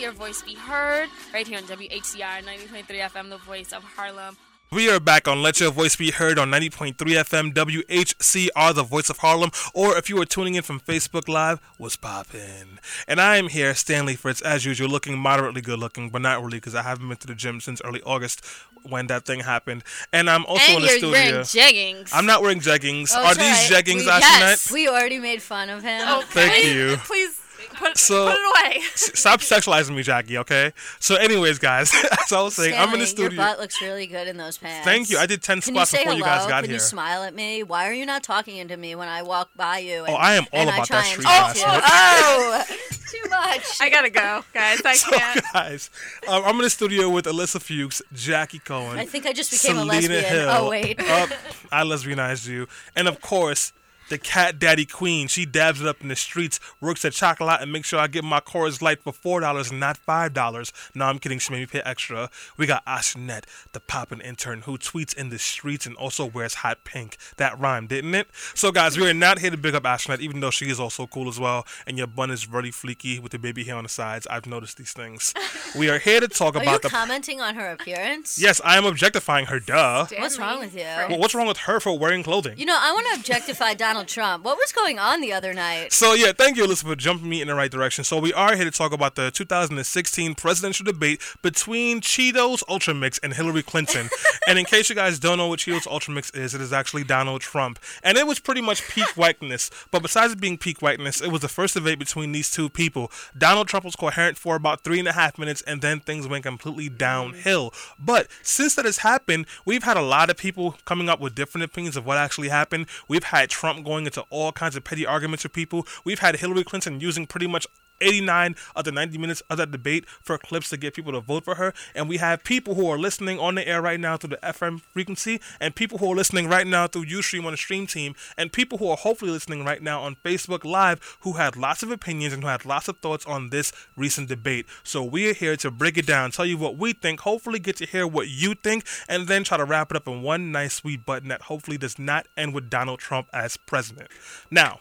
let your voice be heard right here on WHCR 90.3 FM, the voice of Harlem. We are back on Let Your Voice Be Heard on 90.3 FM WHCR, the voice of Harlem, or if you are tuning in from Facebook Live, what's poppin'? And I am here, Stanley Fritz, as usual, looking moderately good looking, but not really because I haven't been to the gym since early August when that thing happened. And I'm also and in the you're studio. wearing jeggings. I'm not wearing jeggings. Oh, are these alright. jeggings, We- Ashnette? yes. We already made fun of him. Thank you. Please put, So- put it away. Stop sexualizing me, Jackie, okay? So, anyways, guys, as I was saying, I'm in the studio. Your butt looks really good in those pants. Thank you. I did 10 Can you squats say before hello? you guys got Can here. Can you smile at me? Why are you not talking into me when I walk by you? And, Oh, I am all and about try that and street talk to you? Oh, too much. I gotta go, guys. I So, can't. guys, um, I'm in the studio with Alyssa Fuchs, Jackie Cohen. I think I just became a lesbian. Hill. Oh wait. Up, I lesbianized you. And of course, the cat daddy queen. She dabs it up in the streets, works at Chocolat, and makes sure I get my Coors Light for four dollars not five dollars. No, I'm kidding. She made me pay extra. We got Ashnet, the poppin' intern, who tweets in the streets and also wears hot pink. That rhymed, didn't it? So, guys, we are not here to big up Ashnet, even though she is also cool as well. And your bun is really fleeky with the baby hair on the sides. I've noticed these things. We are here to talk Are you about the. commenting on her appearance? Yes, I am objectifying her. Duh. What's wrong with you? Well, what's wrong with her for wearing clothing? You know, I want to objectify Donald Trump. What was going on the other night? So yeah, thank you, Elizabeth, for jumping me in the right direction. So we are here to talk about the 2016 presidential debate between Cheetos Ultra Mix and Hillary Clinton. and in case you guys don't know what Cheetos Ultra Mix is, it is actually Donald Trump, and it was pretty much peak whiteness. But besides it being peak whiteness, it was the first debate between these two people. Donald Trump was coherent for about three and a half minutes, and then things went completely downhill. But since that has happened, we've had a lot of people coming up with different opinions of what actually happened. We've had Trump going into all kinds of petty arguments with people. We've had Hillary Clinton using pretty much 89 of the 90 minutes of that debate for clips to get people to vote for her. And we have people who are listening on the air right now through the FM frequency, and people who are listening right now through Ustream on the stream team, and people who are hopefully listening right now on Facebook Live who had lots of opinions and who had lots of thoughts on this recent debate. So we are here to break it down, tell you what we think, hopefully get to hear what you think, and then try to wrap it up in one nice sweet button that hopefully does not end with Donald Trump as president. Now,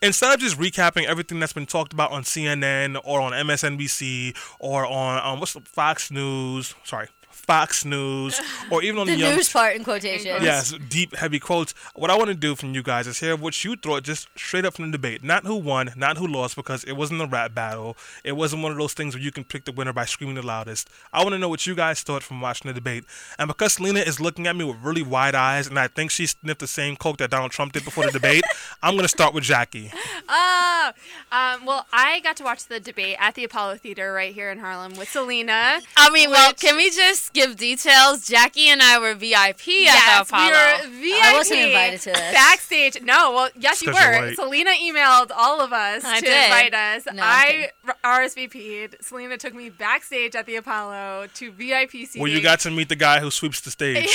instead of just recapping everything that's been talked about on CNN or on MSNBC or on um, what's the Fox News, sorry, Fox News, or even on The the, Young. news part in quotations. Yes, deep, heavy quotes. What I want to do from you guys is hear what you thought just straight up from the debate. Not who won, not who lost, because it wasn't a rap battle. It wasn't one of those things where you can pick the winner by screaming the loudest. I want to know what you guys thought from watching the debate. And because Selena is looking at me with really wide eyes, and I think she sniffed the same coke that Donald Trump did before the debate, I'm going to start with Jackie. Oh, um, well, I got to watch the debate at the Apollo Theater right here in Harlem with Selena. I mean, well, can we just give details? Jackie and I were VIP yes, at the Apollo. we were VIP. I wasn't invited to this. Backstage. No, well, yes, you you're were. white. Selena emailed all of us I to did. invite us. No, I'm RSVP'd. Selena took me backstage at the Apollo to VIP seating. Where you got to meet the guy who sweeps the stage.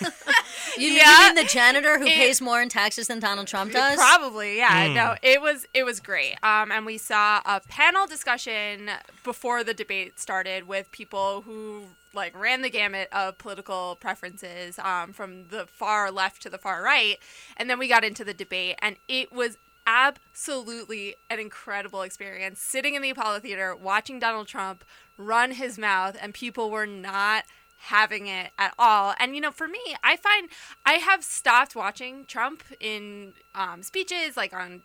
You, you mean the janitor who It- pays more in taxes than Donald Trump does? Probably, yeah. Hmm. No, it was it was great. Um, and we saw a panel discussion before the debate started with people who like ran the gamut of political preferences um, from the far left to the far right, and then we got into the debate, and it was absolutely an incredible experience sitting in the Apollo Theater watching Donald Trump run his mouth, and people were not having it at all. And you know, for me, I find I have stopped watching Trump in um, speeches, like on,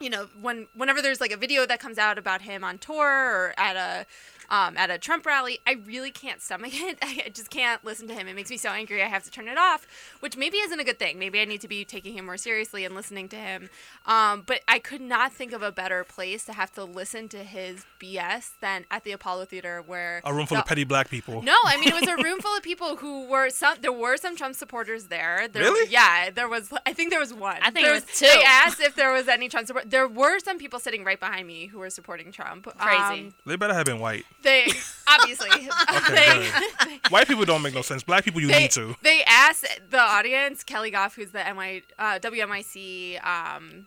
you know, when whenever there's like a video that comes out about him on tour or at a um, at a Trump rally, I really can't stomach it. I just can't listen to him. It makes me so angry. I have to turn it off, which maybe isn't a good thing. Maybe I need to be taking him more seriously and listening to him. Um, but I could not think of a better place to have to listen to his BS than at the Apollo Theater, where A room full the- of petty black people. no, I mean it was a room full of people who were some. There were some Trump supporters there. there Really? Yeah, there was. I think there was one. I think There it was two. They asked if there was any Trump support. There were some people sitting right behind me who were supporting Trump. Crazy. Um, They better have been white. They obviously. Okay, they, good. White people don't make no sense. Black people, you they, need to. they asked the audience, Keli Goff, who's the NY, uh, WMIC um,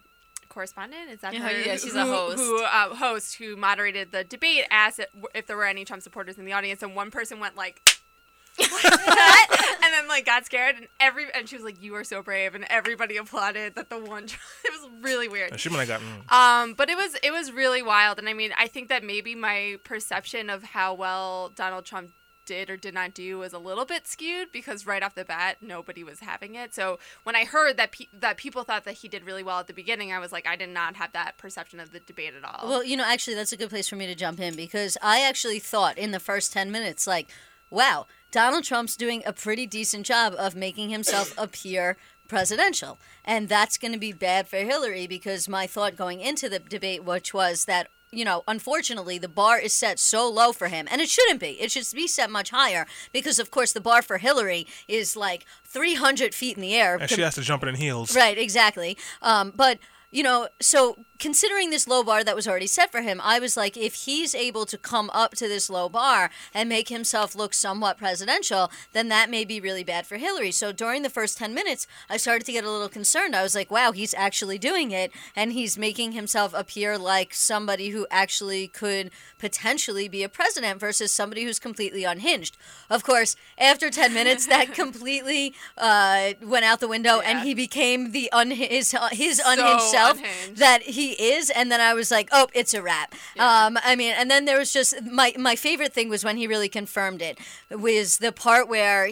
correspondent, is that Yeah, her? yeah, she's who, a host. Who uh, host who moderated the debate asked if, if there were any Trump supporters in the audience, and one person went like. and then like got scared, and every and she was like, "You are so brave," and everybody applauded that the one. it was really weird. And she might have gotten. Um, but it was it was really wild, and I mean, I think that maybe my perception of how well Donald Trump did or did not do was a little bit skewed because right off the bat nobody was having it. So when I heard that pe- that people thought that he did really well at the beginning, I was like, I did not have that perception of the debate at all. Well, you know, actually, that's a good place for me to jump in because I actually thought in the first 10 minutes, like, wow, Donald Trump's doing a pretty decent job of making himself appear presidential. And that's going to be bad for Hillary because my thought going into the debate, which was that. You know, unfortunately, the bar is set so low for him, and it shouldn't be. It should be set much higher because, of course, the bar for Hillary is like 300 feet in the air. And she has to jump it in heels. Right, exactly. Um, but you know, so considering this low bar that was already set for him, I was like, if he's able to come up to this low bar and make himself look somewhat presidential, then that may be really bad for Hillary. So during the first 10 minutes, I started to get a little concerned. I was like, wow, he's actually doing it, and he's making himself appear like somebody who actually could potentially be a president versus somebody who's completely unhinged. Of course, after 10 minutes, that completely uh, went out the window, Yeah. and he became the un- his, uh, his So unhinged self unhinged. that he is and then i was like oh it's a wrap um i mean and then there was just my my favorite thing was when he really confirmed it was the part where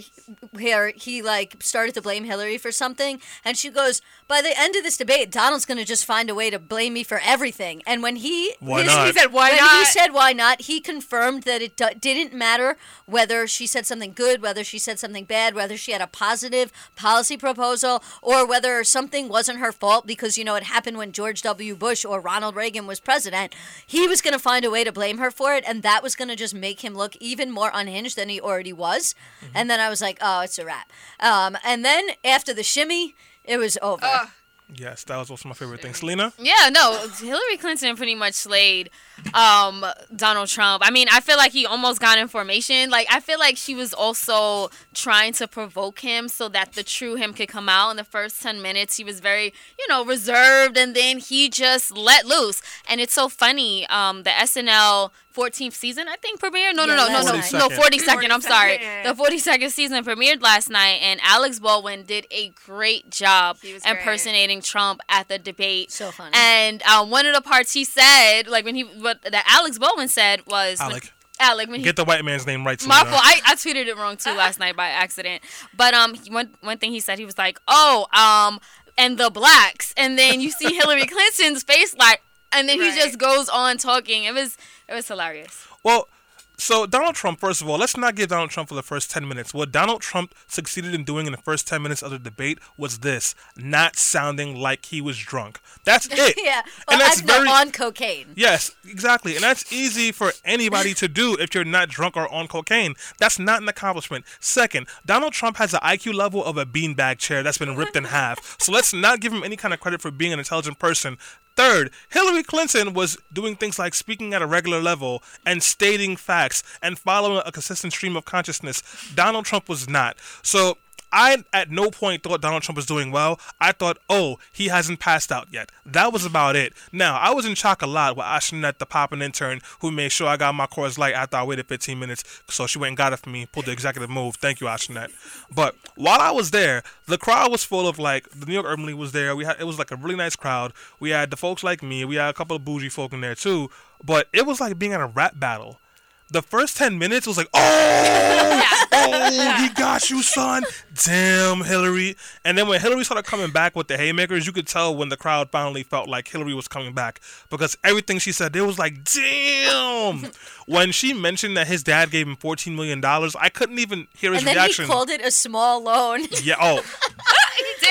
where he like started to blame hillary for something and she goes by the end of this debate donald's going to just find a way to blame me for everything and when he Why his- not? he said, "Why when not?" he said why not he confirmed that it do- didn't matter whether she said something good whether she said something bad whether she had a positive policy proposal or whether something wasn't her fault because you know it happened when George W. Bush or Ronald Reagan was president. He was going to find a way to blame her for it and that was going to just make him look even more unhinged than he already was. And then I was like oh it's a wrap. Um, and then after the shimmy it was over Yes, that was also my favorite thing. Selena? Yeah, no, Hillary Clinton pretty much slayed um, Donald Trump. I mean, I feel like he almost got information. Like, I feel like she was also trying to provoke him so that the true him could come out. In the first 10 minutes, he was very, you know, reserved, and then he just let loose. And it's so funny. Um, the SNL 14th season, I think, premiered. No, no, Yeah, no, no, no, last no, night. 42nd. I'm sorry. The 42nd season premiered last night, and Alex Baldwin did a great job He was great. impersonating Trump at the debate. So funny. And um, one of the parts he said, like when he, what that Alex Baldwin said was when- Alec. Alec when he Get the white man's name right, too. my fault. I, I tweeted it wrong too last night by accident. But um, one one thing he said he was like, oh um, and the blacks, and then you see Hillary Clinton's face like, and then Right. he just goes on talking. It was it was hilarious. Well, so Donald Trump, first of all, let's not give Donald Trump for the first 10 minutes. What Donald Trump succeeded in doing in the first 10 minutes of the debate was this not sounding like he was drunk. That's it. yeah And that's very. on cocaine Yes, exactly. And that's easy for anybody to do if you're not drunk or on cocaine. That's not an accomplishment. Second, Donald Trump has an IQ level of a beanbag chair that's been ripped in half. So let's not give him any kind of credit for being an intelligent person. Third, Hillary Clinton was doing things like speaking at a regular level and stating facts and following a consistent stream of consciousness. Donald Trump was not. So I at no point thought Donald Trump was doing well. I thought, oh, he hasn't passed out yet. That was about it. Now, I was in shock a lot with Ashnet, the poppin' intern, who made sure I got my Coors Light after I waited 15 minutes. So she went and got it for me, pulled the executive move. Thank you, Ashnet. But while I was there, the crowd was full of like the New York Urban League was there. We had it was like a really nice crowd. We had the folks like me. We had a couple of bougie folk in there too. But it was like being at a rap battle. The first 10 minutes was like, oh, he got you, son. Damn, Hillary. And then when Hillary started coming back with the haymakers, you could tell when the crowd finally felt like Hillary was coming back because everything she said, it was like, damn. when she mentioned that his dad gave him $14 million, I couldn't even hear his and then reaction. he called it a small loan yeah, oh,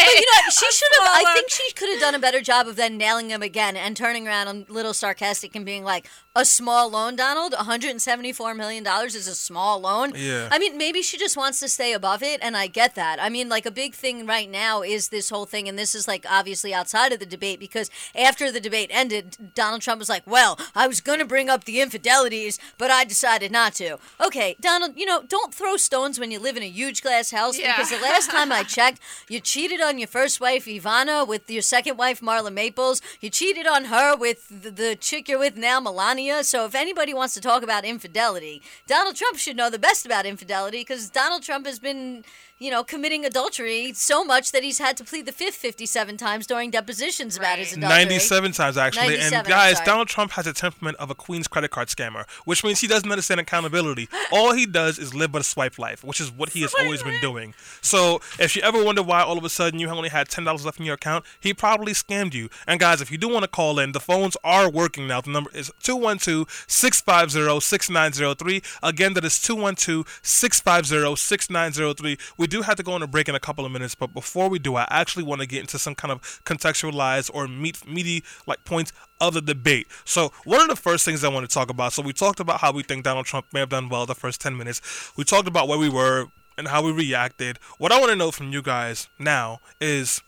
But you know, she should have. I think she could have done a better job of then nailing him again and turning around a little sarcastic and being like, "A small loan, Donald. One hundred and seventy-four million dollars is a small loan." Yeah. I mean, maybe she just wants to stay above it, and I get that. I mean, like a big thing right now is this whole thing, and this is like obviously outside of the debate because after the debate ended, Donald Trump was like, "Well, I was going to bring up the infidelities, but I decided not to." Okay, Donald, you know, don't throw stones when you live in a huge glass house Yeah. because the last time I checked, you cheated on your first wife Ivana with your second wife Marla Maples. You cheated on her with the, the chick you're with now, Melania. Melania. So if anybody wants to talk about infidelity, Donald Trump should know the best about infidelity because Donald Trump has been, you know, committing adultery so much that he's had to plead the fifth 57 times during depositions about his adultery. 97 times actually. 97, and guys. Donald Trump has a temperament of a Queen's credit card scammer, which means he doesn't understand accountability. All he does is live but a swipe life, which is what he has always been doing. So if you ever wonder why all of a sudden you only had $10 left in your account, he probably scammed you. And guys, if you do want to call in, the phones are working now. The number is 212-650-6903. Again, that is 212-650-6903. We do have to go on a break in a couple of minutes, but before we do, I actually want to get into some kind of contextualized or meat, meaty like points of the debate. So one of the first things I want to talk about. So we talked about how we think Donald Trump may have done well the first 10 minutes. We talked about where we were and how we reacted. What I want to know from you guys now is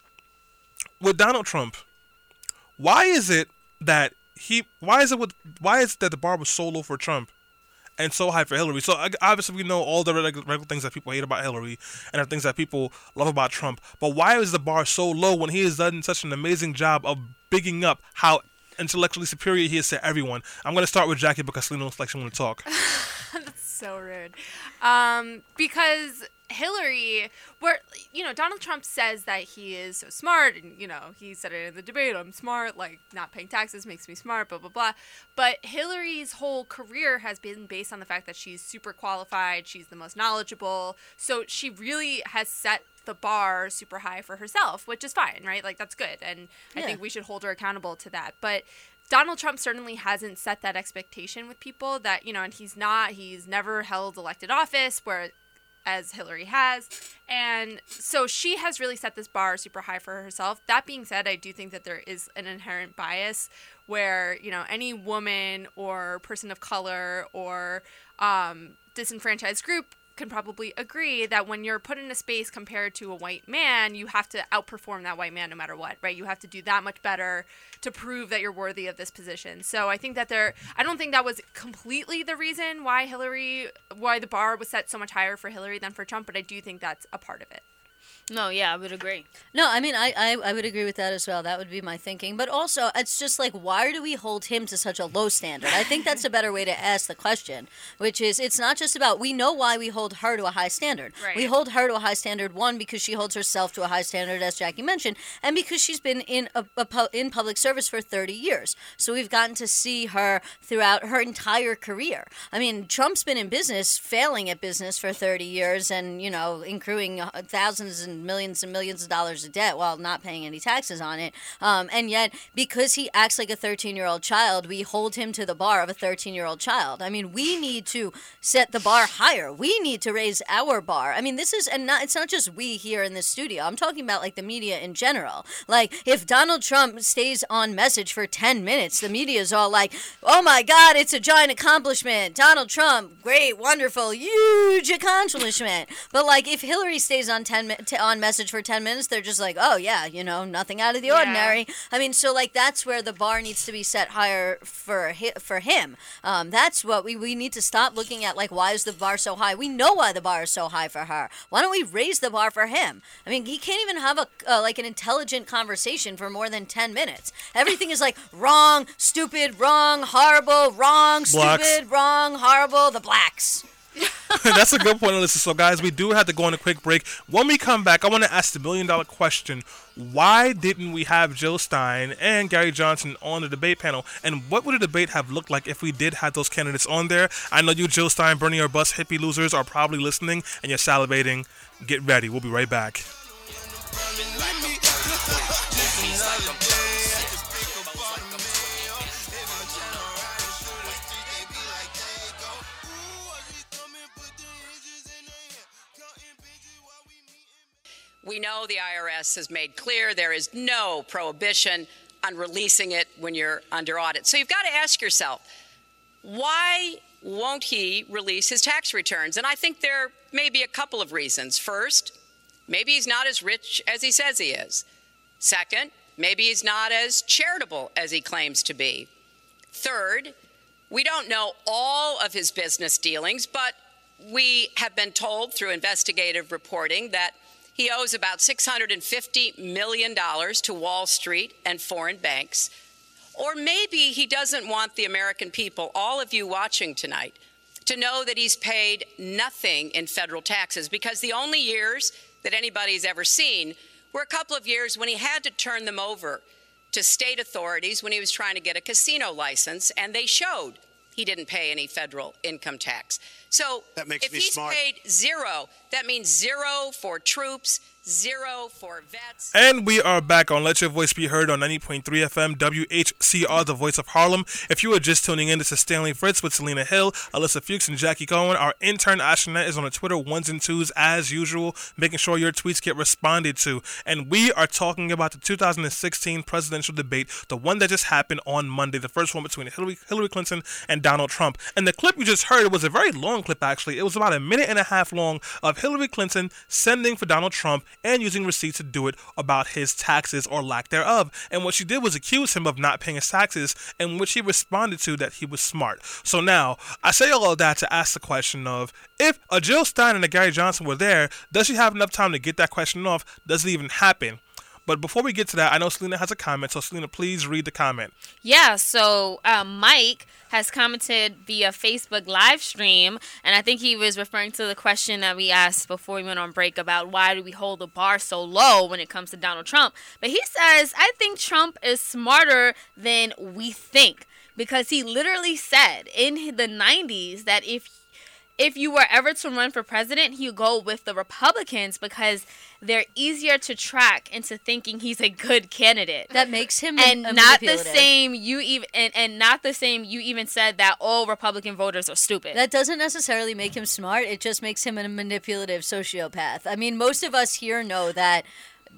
with Donald Trump, why is it that he why is it with why is it that the bar was so low for Trump and so high for Hillary? So obviously we know all the regular things that people hate about Hillary and the things that people love about Trump. But why is the bar so low when he has done such an amazing job of bigging up how intellectually superior he is to everyone? I'm gonna start with Jackie because Selena looks like she want to talk. That's so rude. Um, because Hillary, where you know Donald Trump says that he is so smart, and you know he said it in the debate. I'm smart, like not paying taxes makes me smart, blah blah blah. But Hillary's whole career has been based on the fact that she's super qualified, she's the most knowledgeable, so she really has set the bar super high for herself, which is fine, right? Like that's good, and I think we should hold her accountable to that. But Donald Trump certainly hasn't set that expectation with people that, you know, and he's not, he's never held elected office where as Hillary has. And so she has really set this bar super high for herself. That being said, I do think that there is an inherent bias where, you know, any woman or person of color or um, disenfranchised group can probably agree that when you're put in a space compared to a white man, you have to outperform that white man no matter what, right? You have to do that much better to prove that you're worthy of this position. So I think that there, I don't think that was completely the reason why Hillary, why the bar was set so much higher for Hillary than for Trump, but I do think that's a part of it. No, yeah, I would agree. No, I mean, I, I, I would agree with that as well. That would be my thinking. But also, it's just like, why do we hold him to such a low standard? I think that's a better way to ask the question, which is it's not just about, we know why we hold her to a high standard. Right. We hold her to a high standard, one, because she holds herself to a high standard, as Jackie mentioned, and because she's been in, a, a, pu- in public service for 30 years. So we've gotten to see her throughout her entire career. I mean, Trump's been in business, failing at business for 30 years, and, you know, accruing uh, thousands and millions and millions of dollars of debt while not paying any taxes on it. Um, and yet, because he acts like a 13 year old child, we hold him to the bar of a 13 year old child. I mean, we need to set the bar higher. We need to raise our bar. I mean, this is, and not, it's not just we here in this studio. I'm talking about like the media in general. Like, if Donald Trump stays on message for 10 minutes, the media is all like, oh my God, it's a giant accomplishment. Donald Trump, great, wonderful, huge accomplishment. But like, if Hillary stays on 10 mi- t- on message for 10 minutes, they're just like, oh yeah, you know, nothing out of the Yeah. ordinary. I mean, so like that's where the bar needs to be set higher for hi- for him. Um, that's what we, we need to stop looking at like why is the bar so high? We know why the bar is so high for her. Why don't we raise the bar for him? I mean, he can't even have a uh, like an intelligent conversation for more than 10 minutes. Everything is like wrong, stupid, wrong, horrible, wrong, Blacks. stupid, wrong, horrible, the blacks. That's a good point, Alyssa. So, guys, we do have to go on a quick break. When we come back, I want to ask the million dollar question why didn't we have Jill Stein and Gary Johnson on the debate panel? And what would the debate have looked like if we did have those candidates on there? I know you, Jill Stein, Bernie or Bus hippie losers, are probably listening and you're salivating. Get ready. We'll be right back. We know the IRS has made clear there is no prohibition on releasing it when you're under audit. So you've got to ask yourself, why won't he release his tax returns? And I think there may be a couple of reasons. First, maybe he's not as rich as he says he is. Second, maybe he's not as charitable as he claims to be. Third, we don't know all of his business dealings, but we have been told through investigative reporting that he owes about $650 million to Wall Street and foreign banks. Or maybe he doesn't want the American people, all of you watching tonight, to know that he's paid nothing in federal taxes because the only years that anybody's ever seen were a couple of years when he had to turn them over to state authorities when he was trying to get a casino license, and they showed he didn't pay any federal income tax. So That makes if he's smart. paid zero, that means zero for troops, zero for vets. And we are back on Let Your Voice Be Heard on 90.3 FM, WHCR, the voice of Harlem. If you are just tuning in, this is Stanley Fritz with Selena Hill, Alyssa Fuchs, and Jackie Cohen. Our intern, Ashtonette, is on the Twitter ones and twos as usual, making sure your tweets get responded to. And we are talking about the 2016 presidential debate, the one that just happened on Monday, the first one between Hillary, Hillary Clinton and Donald Trump. And the clip you just heard—it was a very long clip, actually. It was about a minute and a half long of Hillary Clinton sending for Donald Trump and using receipts to do it about his taxes or lack thereof. And what she did was accuse him of not paying his taxes, and which he responded to that he was smart. So now, I say all of that to ask the question of if a Jill Stein and a Gary Johnson were there, does she have enough time to get that question off? Does it even happen? But before we get to that, I know Selena has a comment, so Selena, please read the comment. Yeah, so um, Mike has commented via Facebook live stream, and I think he was referring to the question that we asked before we went on break about why do we hold the bar so low when it comes to Donald Trump. But he says, I think Trump is smarter than we think because he literally said in the 90s that if if you were ever to run for president, you go with the Republicans because they're easier to track into thinking he's a good candidate That makes him and not the same you even and, and not the same you even said that all republican voters are stupid That doesn't necessarily make him smart. It just makes him a manipulative sociopath. I mean, most of us here know that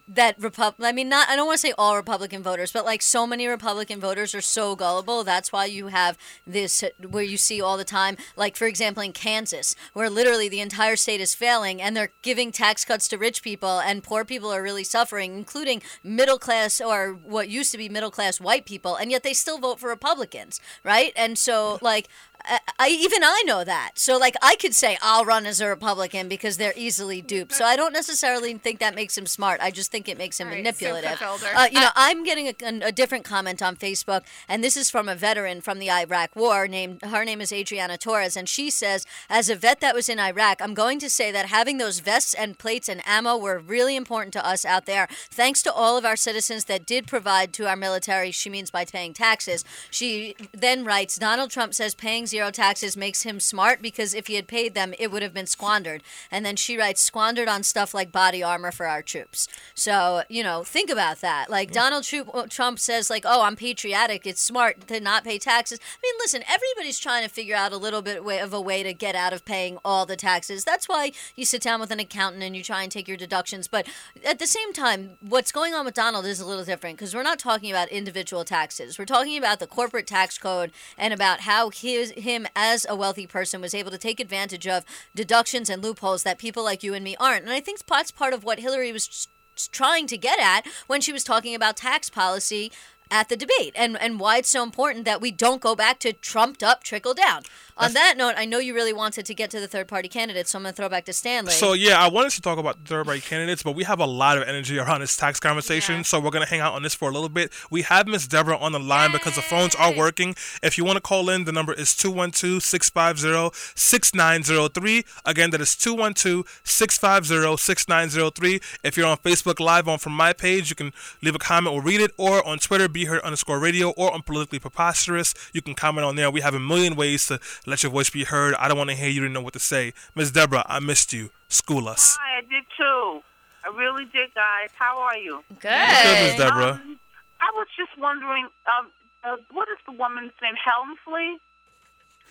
that Repub I mean not I don't want to say all Republican voters, but like so many Republican voters are so gullible. That's why you have this where you see all the time like for example in Kansas where literally the entire state is failing and they're giving tax cuts to rich people and poor people are really suffering including middle class or what used to be middle class white people and yet they still vote for Republicans, right? And so like I, I even I know that. So like I could say I'll run as a Republican because they're easily duped. So I don't necessarily think that makes him smart. I just think it makes him right, manipulative. Uh, you know, I'm getting a, a different comment on Facebook, and this is from a veteran from the Iraq War. Named her name is Adriana Torres, and she says, as a vet that was in Iraq, I'm going to say that having those vests and plates and ammo were really important to us out there. Thanks to all of our citizens that did provide to our military. She means by paying taxes. She then writes, Donald Trump says paying zero taxes makes him smart because if he had paid them, it would have been squandered. And then she writes, squandered on stuff like body armor for our troops. So, you know, think about that. Like Donald Tru- uh, Trump says, like, oh, I'm patriotic. It's smart to not pay taxes. I mean, listen, everybody's trying to figure out a little bit way of a way to get out of paying all the taxes. That's why you sit down with an accountant and you try and take your deductions. But at the same time, what's going on with Donald is a little different because we're not talking about individual taxes. We're talking about the corporate tax code and about how his him as a wealthy person was able to take advantage of deductions and loopholes that people like you and me aren't. And I think that's part of what Hillary was trying to get at when she was talking about tax policy at the debate and and why it's so important that we don't go back to trumped up trickle down. On that note, I know you really wanted to get to the third party candidates, so I'm going to throw back to Stanley. So yeah, I wanted to talk about third party candidates, but we have a lot of energy around this tax conversation, Yeah. so we're gonna hang out on this for a little bit. We have Miss Deborah on the line because the phones are working. If you want to call in, the number is 212-650-6903. Again, that is 212-650-6903. If you're on Facebook Live on from my page, you can leave a comment or read it, or on Twitter, be heard underscore radio, or on politically preposterous. You can comment on there. We have a million ways to let your voice be heard. I don't want to hear you to know what to say. Miss Deborah, I missed you. School us. Hi, I did too. I really did, guys. How are you? Good, Miss good Deborah. Um, I was just wondering, um, uh, what is the woman's name? Helmsley?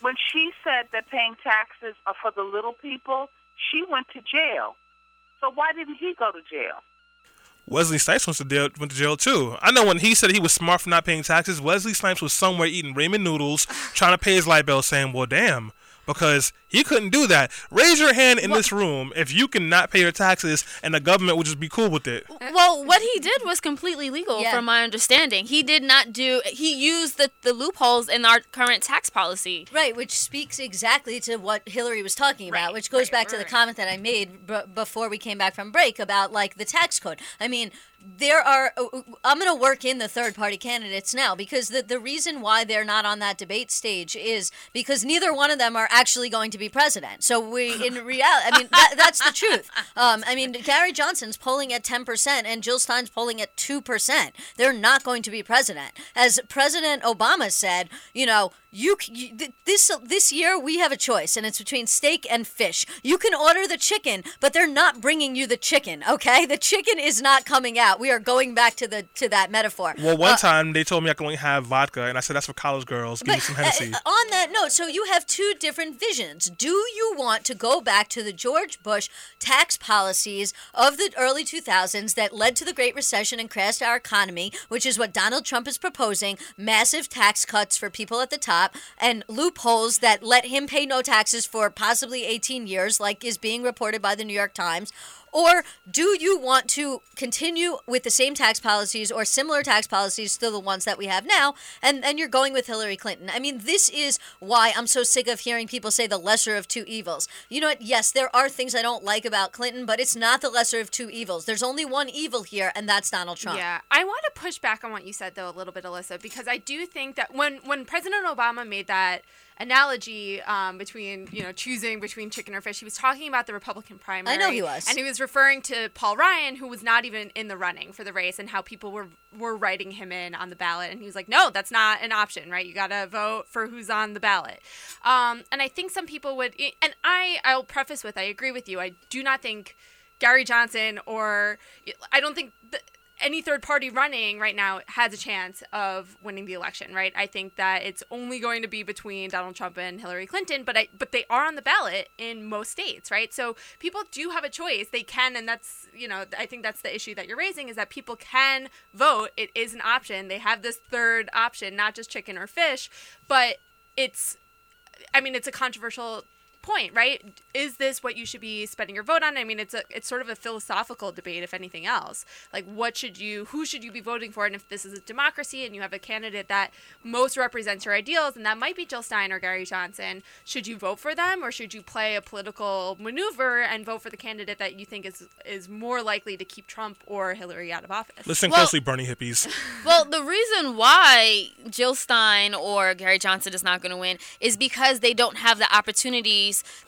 When she said that paying taxes are for the little people, she went to jail. So why didn't he go to jail? Wesley Snipes went to, jail, went to jail too. I know when he said he was smart for not paying taxes, Wesley Snipes was somewhere eating ramen noodles, trying to pay his light bill, saying, "Well, damn, because he couldn't do that. Raise your hand in this room if you cannot pay your taxes and the government would just be cool with it. Well, what he did was completely legal, Yeah. from my understanding. He did not do. He used the, the loopholes in our current tax policy. Right, which speaks exactly to what Hillary was talking about, Right, which goes right, back to the comment that I made b- before we came back from break about like the tax code. I mean, there are uh, I'm going to work in the third party candidates now because the the reason why they're not on that debate stage is because neither one of them are actually going to be president. So we in reality, I mean that, that's the truth. Um, I mean Gary Johnson's polling at 10% and Jill Stein's polling at 2%. They're not going to be president. As President Obama said, you know, you, you th- this this year we have a choice and it's between steak and fish. You can order the chicken, but they're not bringing you the chicken, okay? The chicken is not coming out. We are going back to the to that metaphor. Well, one Uh, time they told me I could only have vodka, and I said that's for college girls. Give me some uh, Hennessy. uh, on that note, so you have two different visions. Do you want to go back to the George Bush tax policies of the early 2000s that led to the Great Recession and crashed our economy, which is what Donald Trump is proposing massive tax cuts for people at the top and loopholes that let him pay no taxes for possibly 18 years, like is being reported by the New York Times? Or do you want to continue with the same tax policies or similar tax policies to the ones that we have now? And and you're going with Hillary Clinton. I mean, this is why I'm so sick of hearing people say the lesser of two evils. You know what? Yes, there are things I don't like about Clinton, but it's not the lesser of two evils. There's only one evil here, and that's Donald Trump. Yeah, I want to push back on what you said though a little bit, Alyssa, because I do think that when when President Obama made that analogy um, between you know choosing between chicken or fish, he was talking about the Republican primary. I know he was. and he was referring to Paul Ryan, who was not even in the running for the race, and how people were were writing him in on the ballot, and he was like, no, that's not an option, right? You got to vote for who's on the ballot. Um, and I think some people would, and I I'll preface with I agree with you. I do not think. Gary Johnson or I don't think th- any third party running right now has a chance of winning the election, right? I think that it's only going to be between Donald Trump and Hillary Clinton, but I but they are on the ballot in most states, right? So people do have a choice. They can and that's, you know, I think that's the issue that you're raising is that people can vote. It is an option. They have this third option, not just chicken or fish, but it's I mean, it's a controversial point, right? Is this what you should be spending your vote on? I mean, it's a it's sort of a philosophical debate, if anything else. Like, what should you, who should you be voting for? And if this is a democracy and you have a candidate that most represents your ideals, and that might be Jill Stein or Gary Johnson, should you vote for them, or should you play a political maneuver and vote for the candidate that you think is is more likely to keep Trump or Hillary out of office? Listen Well- closely, Bernie hippies. Well, the reason why Jill Stein or Gary Johnson is not going to win is because they don't have the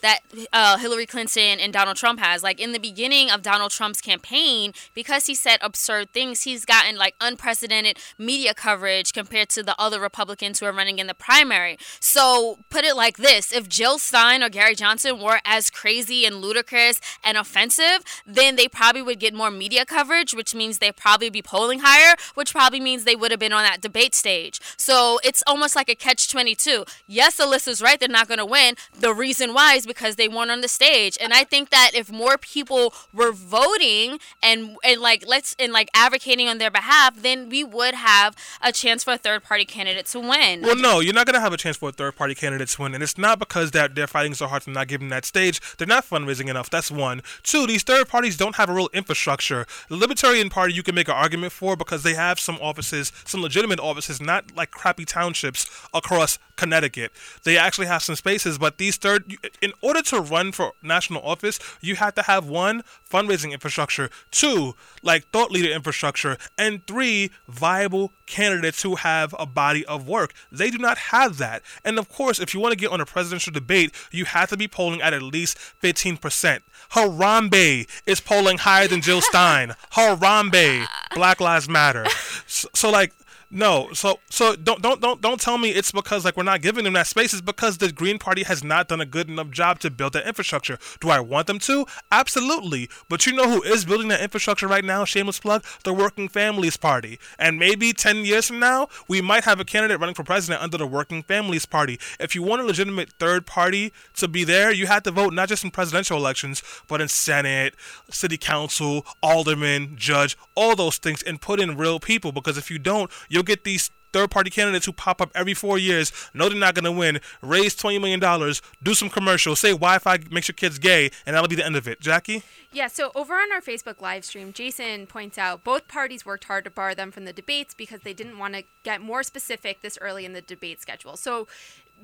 that uh, Hillary Clinton and Donald Trump has. Like in the beginning of Donald Trump's campaign, because he said absurd things, he's gotten like unprecedented media coverage compared to the other Republicans who are running in the primary. So put it like this: if Jill Stein or Gary Johnson were as crazy and ludicrous and offensive, then they probably would get more media coverage, which means they'd probably be polling higher, which probably means they would have been on that debate stage. So it's almost like a catch 22. Yes, Alyssa's right, they're not going to win. The reason is because they weren't on the stage. And I think that if more people were voting and, and like, let's, and like advocating on their behalf, then we would have a chance for a third party candidate to win. Well, no, you're not to have a chance for a third party candidate to win. And it's not because they're, they're fighting so hard to not give them that stage. They're not fundraising enough. That's one. Two, these third parties don't have a real infrastructure. The Libertarian Party, you can make an argument for because they have some offices, some legitimate offices, not like crappy townships across Connecticut. They actually have some spaces, but these third, in order to run for national office, you have to have one, fundraising infrastructure, two, like thought leader infrastructure, and three, viable candidates who have a body of work. They do not have that. And of course, if you want to get on a presidential debate, you have to be polling at at least 15%. Harambe is polling higher than Jill Stein. Harambe, Black Lives Matter. So, so like, no, so so don't don't don't don't tell me it's because like we're not giving them that space. It's because the Green Party has not done a good enough job to build that infrastructure. Do I want them to? Absolutely. But you know who is building that infrastructure right now? Shameless plug: the Working Families Party. And maybe ten years from now, we might have a candidate running for president under the Working Families Party. If you want a legitimate third party to be there, you have to vote not just in presidential elections, but in Senate, City Council, Alderman, Judge, all those things, and put in real people. Because if you don't, you'll get these third party candidates who pop up every four years, know they're not going to win, raise $20 million, do some commercials, say Wi Fi makes your kids gay, and that'll be the end of it. Jackie? Yeah, so over on our Facebook live stream, Jason points out both parties worked hard to bar them from the debates because they didn't want to get more specific this early in the debate schedule. So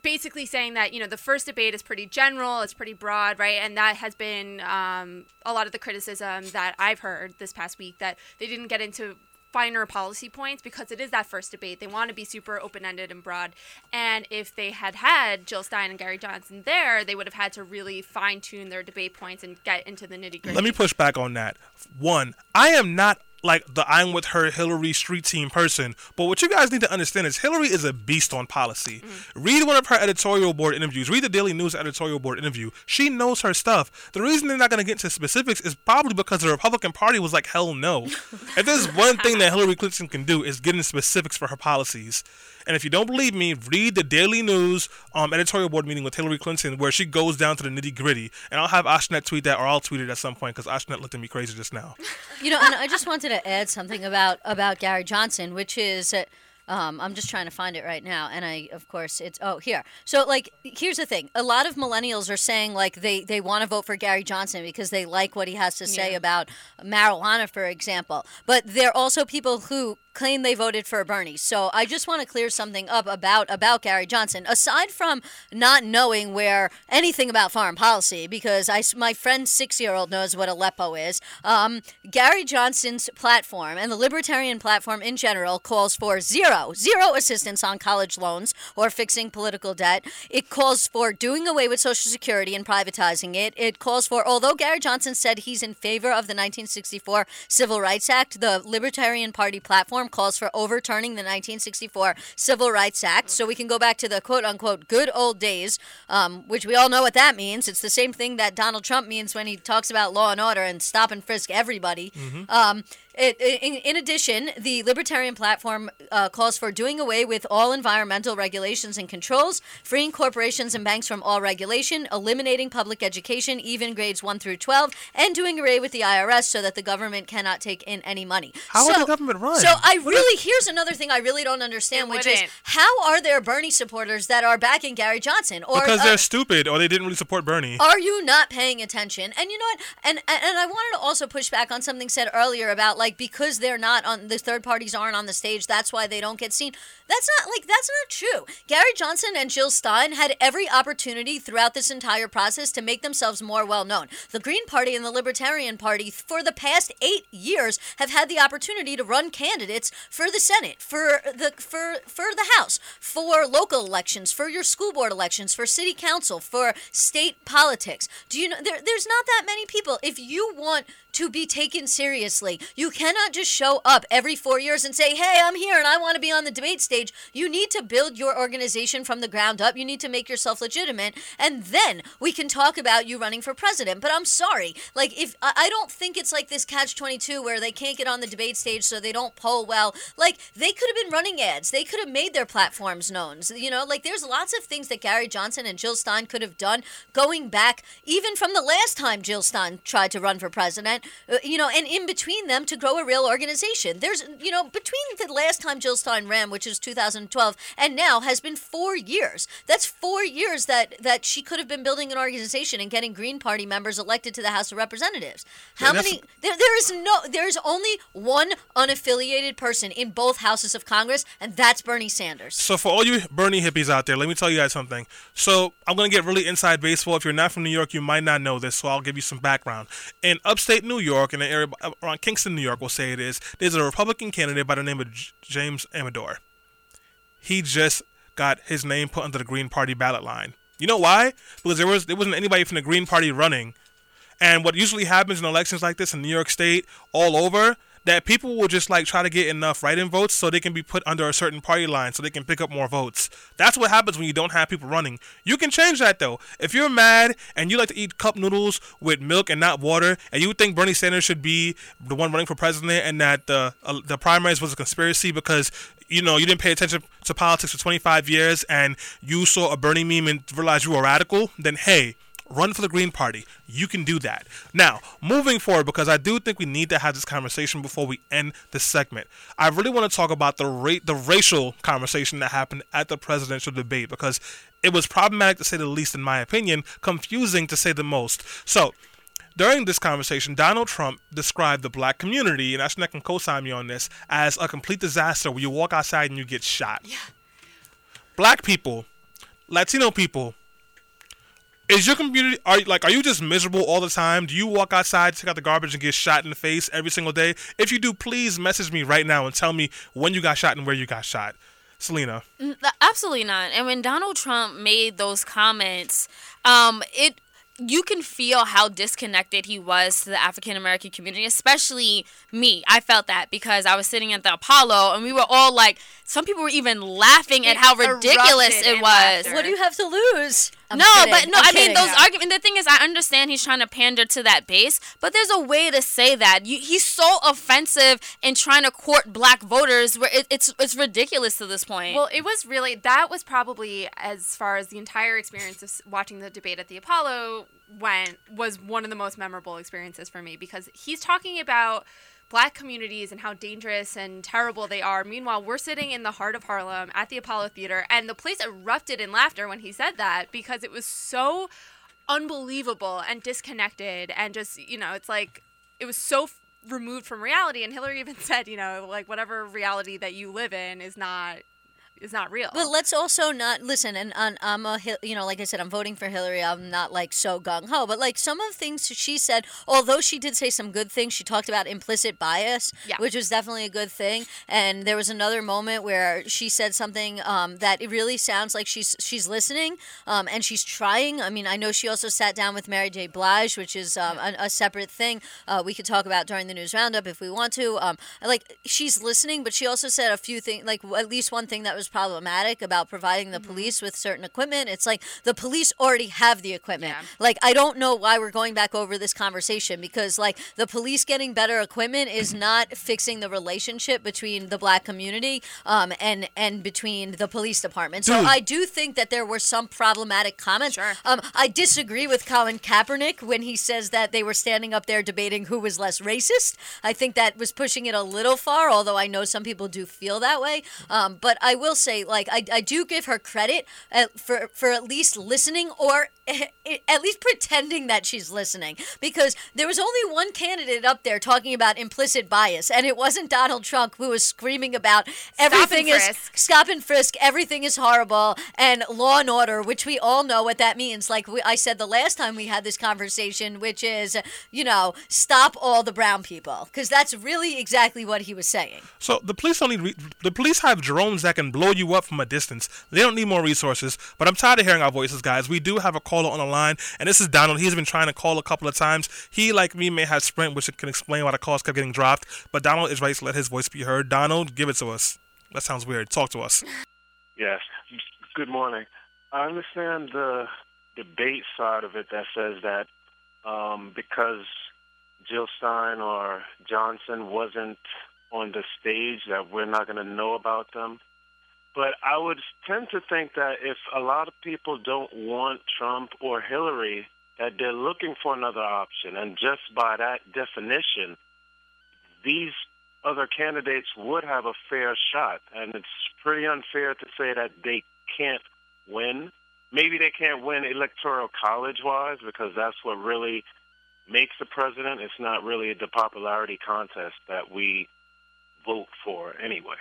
basically saying that you know the first debate is pretty general it's pretty broad right and that has been um, a lot of the criticism that i've heard this past week that they didn't get into finer policy points because it is that first debate. They want to be super open-ended and broad. And if they had had jill stein and gary johnson there they would have had to really fine-tune their debate points and get into the nitty-gritty. Let me push back on that. One, I am not like the I'm with her Hillary street team person, but what you guys need to understand is Hillary is a beast on policy. Mm. Read one of her editorial board interviews. Read the Daily News editorial board interview. She knows her stuff. The reason they're not going to get into specifics is probably because the Republican Party was like, hell no. if there's one thing that Hillary Clinton can do is get into specifics for her policies. And if you don't believe me, read the Daily News um, editorial board meeting with Hillary Clinton where she goes down to the nitty gritty. And I'll have Ashnet tweet that, or I'll tweet it at some point because Ashnet looked at me crazy just now. You know, and I just wanted to add something about about Gary Johnson, which is. Uh, um, I'm just trying to find it right now, and I, of course, it's oh here. So, like, here's the thing: a lot of millennials are saying like they they want to vote for Gary Johnson because they like what he has to say about marijuana, for example. But there are also people who claim they voted for Bernie. So I just want to clear something up about about Gary Johnson. Aside from not knowing where anything about foreign policy, because I my friend six year old knows what Aleppo is. Um, Gary Johnson's platform and the libertarian platform in general calls for zero zero assistance on college loans or fixing political debt. It calls for doing away with Social Security and privatizing it. It calls for although Gary Johnson said he's in favor of the 1964 Civil Rights Act, the Libertarian Party platform calls for overturning the 1964 Civil Rights Act so we can go back to the quote unquote good old days, um, which we all know what that means. It's the same thing that Donald Trump means when he talks about law and order and stop and frisk everybody. Um, it, in, in addition, the Libertarian platform uh, calls for doing away with all environmental regulations and controls, freeing corporations and banks from all regulation, eliminating public education, even grades 1 through 12, and doing away with the IRS so that the government cannot take in any money. How would so, the government run? So I really, here's another thing I really don't understand, It which is wouldn't. how are there Bernie supporters that are backing Gary Johnson? Or because uh, they're stupid or they didn't really support Bernie. are you not paying attention? And you know what? And and and I wanted to also push back on something said earlier about like because they're not on the third parties aren't on the stage, that's why they don't get seen. That's not like that's not true. Gary Johnson and Jill Stein had every opportunity throughout this entire process to make themselves more well known. The Green Party and the Libertarian Party for the past 8 years have had the opportunity to run candidates for the Senate, for the for for the House, for local elections, for your school board elections, for city council, for state politics. Do you know there, there's not that many people. If you want to be taken seriously, you cannot just show up every 4 years and say, "Hey, I'm here and I want to be on the debate stage." You need to build your organization from the ground up. You need to make yourself legitimate, and then we can talk about you running for president. But I'm sorry, like if I don't think it's like this catch 22 where they can't get on the debate stage so they don't poll well. Like they could have been running ads. They could have made their platforms known. You know, like there's lots of things that Gary Johnson and Jill Stein could have done going back even from the last time Jill Stein tried to run for president, uh, you know, and in between them to grow a real organization. There's, you know, between the last time Jill Stein ran, which is 2012, and now has been 4 years. That's 4 years that that she could have been building an organization and getting Green Party members elected to the House of Representatives. How many there, there is no there is only one unaffiliated person in both houses of Congress and that's Bernie Sanders. So for all you Bernie hippies out there, let me tell you guys something. So I'm gonna get really inside baseball. If you're not from New York, you might not know this. So I'll give you some background. In upstate New York, in the area uh, around Kingston, New York, we'll say it is. There's a Republican candidate by the name of James Amador. He just got his name put under the Green Party ballot line. You know why? Because there was there wasn't anybody from the Green Party running. And what usually happens in elections like this in New York State, all over, that people will just like try to get enough write-in votes so they can be put under a certain party line so they can pick up more votes. That's what happens when you don't have people running. You can change that though. If you're mad and you like to eat cup noodles with milk and not water, and you think Bernie Sanders should be the one running for president and that the uh, the primaries was a conspiracy because you know you didn't pay attention to politics for 25 years and you saw a Bernie meme and realized you were radical, then hey, run for the Green Party. You can do that. Now, moving forward, because I do think we need to have this conversation before we end the segment. I really want to talk about the rate, the racial conversation that happened at the presidential debate because it was problematic to say the least, in my opinion, confusing to say the most. So. During this conversation, Donald Trump described the black community, and Ashna can co-sign me on this, as a complete disaster where you walk outside and you get shot. Yeah. Black people, Latino people, is your community are like are you just miserable all the time? Do you walk outside, take out the garbage, and get shot in the face every single day? If you do, please message me right now and tell me when you got shot and where you got shot. Selena. Absolutely not. And when Donald Trump made those comments, um, it you can feel how disconnected he was to the African American community, especially me. I felt that because I was sitting at the Apollo and we were all like, some people were even laughing at how ridiculous it was. What do you have to lose? I'm no, kidding. but no, I'm I mean those arguments. The thing is, I understand he's trying to pander to that base, but there's a way to say that. You, he's so offensive in trying to court black voters, where it, it's it's ridiculous to this point. Well, it was really that was probably as far as the entire experience of watching the debate at the Apollo went was one of the most memorable experiences for me because he's talking about black communities and how dangerous and terrible they are. Meanwhile, we're sitting in the heart of Harlem at the Apollo Theater and the place erupted in laughter when he said that because it was so unbelievable and disconnected and just, you know, it's like it was so removed from reality and Hillary even said, you know, like whatever reality that you live in is not is not real. But let's also not listen. And, and I'm a you know, like I said, I'm voting for Hillary. I'm not like so gung ho, but like some of the things she said, although she did say some good things, she talked about implicit bias, Yeah. which was definitely a good thing. And there was another moment where she said something um, that it really sounds like she's she's listening um, and she's trying. I mean, I know she also sat down with Mary J. Blige, which is um, a, a separate thing uh, we could talk about during the news roundup if we want to. Um, like she's listening, but she also said a few things, like at least one thing that was problematic about providing the police with certain equipment. It's like the police already have the equipment. Yeah. Like I don't know why we're going back over this conversation because like the police getting better equipment is not fixing the relationship between the black community um, and and between the police department. So Dude. I do think that there were some problematic comments. Sure. Um, I disagree with Colin Kaepernick when he says that they were standing up there debating who was less racist. I think that was pushing it a little far, although I know some people do feel that way. Um, but I will say, like, I, I do give her credit uh, for for at least listening or at least pretending that she's listening because there was only one candidate up there talking about implicit bias and it wasn't Donald Trump who was screaming about everything is stop and frisk everything is horrible and law and order which we all know what that means like we, I said the last time we had this conversation which is you know stop all the brown people because that's really exactly what he was saying So the police don't need re- the police have drones that can blow you up from a distance. They don't need more resources. But I'm tired of hearing our voices, guys. We do have a caller on the line, and this is Donald. He's been trying to call a couple of times. He, like me, may have Sprint, which can explain why the calls kept getting dropped. But Donald is right to let his voice be heard. Donald, give it to us. That sounds weird. Talk to us. Yes. Good morning. I understand the debate side of it that says that um, because Jill Stein or Johnson wasn't on the stage that we're not going to know about them. But I would tend to think that if a lot of people don't want Trump or Hillary, that they're looking for another option. And just by that definition, these other candidates would have a fair shot. And it's pretty unfair to say that they can't win. Maybe they can't win electoral college wise because that's what really makes the president. It's not really the popularity contest that we vote for anyway.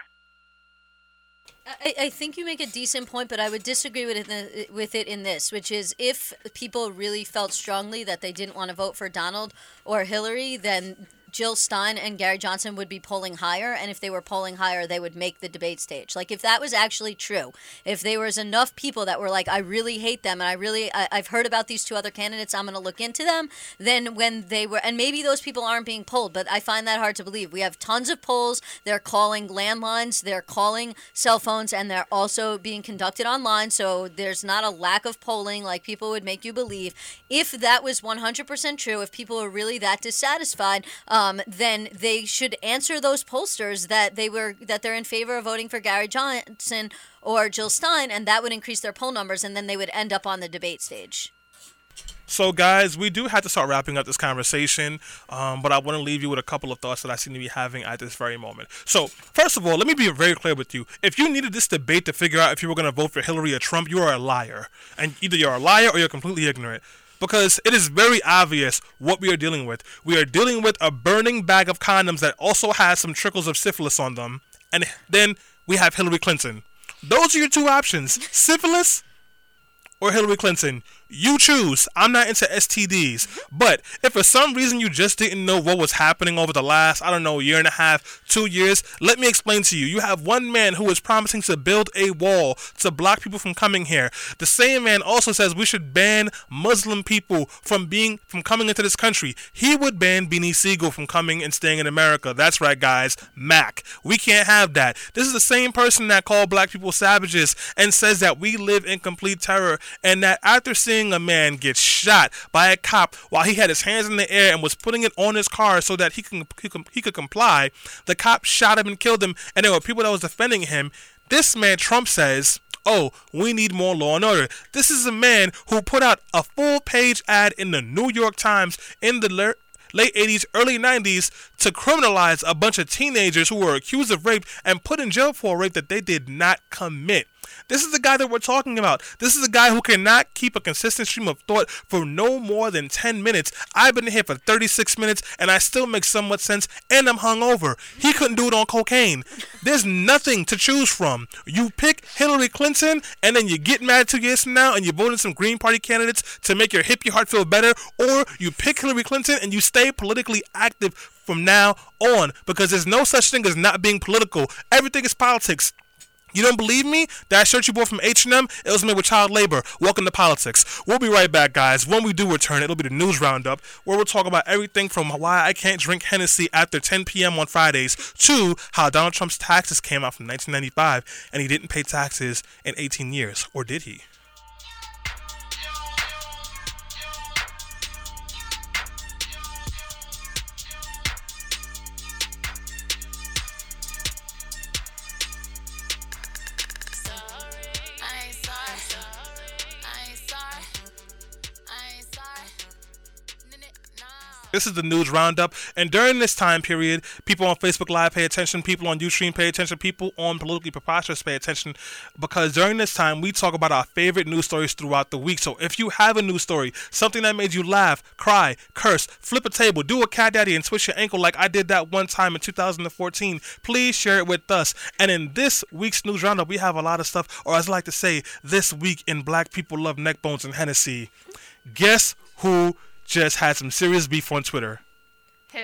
I, I think you make a decent point, but I would disagree with it, the, with it in this, which is if people really felt strongly that they didn't want to vote for Donald or Hillary, then Jill Stein and Gary Johnson would be polling higher, and if they were polling higher, they would make the debate stage. Like if that was actually true, if there was enough people that were like, I really hate them, and I really, I, I've heard about these two other candidates, I'm going to look into them. Then when they were, and maybe those people aren't being polled, but I find that hard to believe. We have tons of polls. They're calling landlines, they're calling cell phones, and they're also being conducted online. So there's not a lack of polling like people would make you believe. If that was 100% true, if people are really that dissatisfied, um, then they should answer those pollsters that they were that they're in favor of voting for Gary Johnson or Jill Stein, and that would increase their poll numbers, and then they would end up on the debate stage. So, guys, we do have to start wrapping up this conversation, um, but I want to leave you with a couple of thoughts that I seem to be having at this very moment. So, first of all, let me be very clear with you. If you needed this debate to figure out if you were going to vote for Hillary or Trump, you are a liar. And either you're a liar or you're completely ignorant. Because it is very obvious what we are dealing with. We are dealing with a burning bag of condoms that also has some trickles of syphilis on them. And then we have Hillary Clinton. Those are your two options syphilis or Hillary Clinton. You choose. I'm not into STDs. But if for some reason you just didn't know what was happening over the last, I don't know, year and a half, two years, let me explain to you. You have one man who is promising to build a wall to block people from coming here. The same man also says we should ban Muslim people from being from coming into this country. He would ban Beanie Sigel from coming and staying in America. That's right, guys. Mac. We can't have that. This is the same person that called black people savages and says that we live in complete terror and that after seeing a man get shot by a cop while he had his hands in the air and was putting it on his car so that he can he, he could comply. The cop shot him and killed him, and there were people that was defending him. This man, Trump says, oh, we need more law and order. This is a man who put out a full page ad in the New York Times in the late 80s, early 90s to criminalize a bunch of teenagers who were accused of rape and put in jail for a rape that they did not commit. This is the guy that we're talking about. This is a guy who cannot keep a consistent stream of thought for no more than 10 minutes. I've been here for 36 minutes and I still make somewhat sense and I'm hungover. He couldn't do it on cocaine. There's nothing to choose from. You pick Hillary Clinton and then you get mad two years from now and you vote in some Green Party candidates to make your hippie heart feel better, or you pick Hillary Clinton and you stay politically active from now on because there's no such thing as not being political. Everything is politics. You don't believe me? That shirt you bought from H&M, it was made with child labor. Welcome to politics. We'll be right back, guys. When we do return, it'll be the news roundup, where we'll talk about everything from why I can't drink Hennessy after 10 p.m. on Fridays to how Donald Trump's taxes came out from 1995 and he didn't pay taxes in 18 years, or did he? This is the news roundup. And during this time period, people on Facebook Live pay attention, people on Ustream pay attention, people on Politically Preposterous pay attention because during this time, we talk about our favorite news stories throughout the week. So if you have a news story, something that made you laugh, cry, curse, flip a table, do a cat daddy, and twist your ankle like I did that one time in 2014, please share it with us. And in this week's news roundup, we have a lot of stuff, or as I like to say, this week in Black People Love Neck Bones and Hennessy. Guess who? Just had some serious beef on Twitter. Who?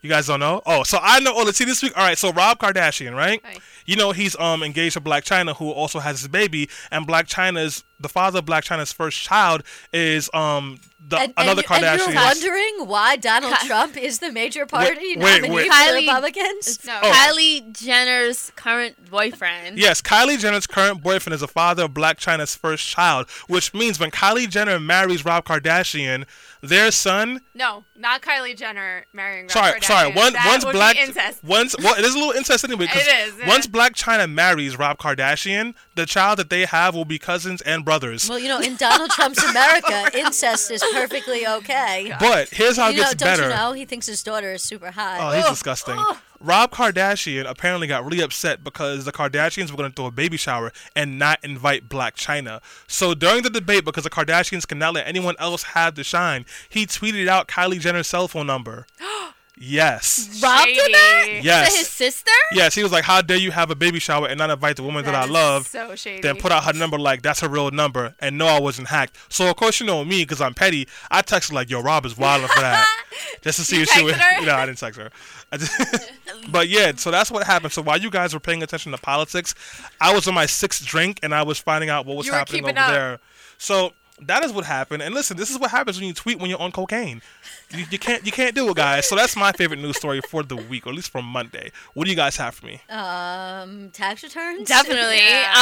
You guys don't know? Oh, so I know. Oh, let's see this week. All right, so Rob Kardashian, right? Right. You know he's um engaged to Blac Chyna, who also has his baby, and Blac Chyna's the father of Blac Chyna's first child is um the And, another and, Kardashian. and you're wondering why Donald Trump is the major party wait, nominee wait. for Kylie- Republicans? No. Oh. Kylie Jenner's current boyfriend. Yes, Kylie Jenner's current boyfriend is the father of Blac Chyna's first child, which means when Kylie Jenner marries Rob Kardashian, their son No, not Kylie Jenner marrying Rob sorry, Kardashian. sorry. One, that once would black, be incest. once well, it is a little incest anyway. it is. yeah. Once Blac Chyna marries Rob Kardashian, the child that they have will be cousins and brothers. Well, you know, in Donald Trump's America, incest is perfectly okay. but here's how it You know, gets don't better. you know? He thinks his daughter is super hot. Oh, he's disgusting. Rob Kardashian apparently got really upset because the Kardashians were going to throw a baby shower and not invite Blac Chyna. So during the debate, because the Kardashians cannot let anyone else have the shine, he tweeted out Kylie Jenner's cell phone number. yes. Rob did that? Yes. To his sister? Yes, he was like, "How dare you have a baby shower and not invite the woman that, That I love?" So shady. Then put out her number like that's her real number, and no, I wasn't hacked. So of course you know me because I'm petty. I texted like, "Yo, Rob is wilding for that," just to see You if she would. texted her? No, I didn't text her. Just- but yeah, so that's what happened. So while you guys were paying attention to politics, I was on my sixth drink and I was finding out what was You happening over up. there. So that is what happened. And listen, this is what happens when you tweet when you're on cocaine. You, you can't you can't do it, guys. So that's my favorite news story for the week, or at least for Monday. What do you guys have for me? Um, tax returns? Definitely. Yeah.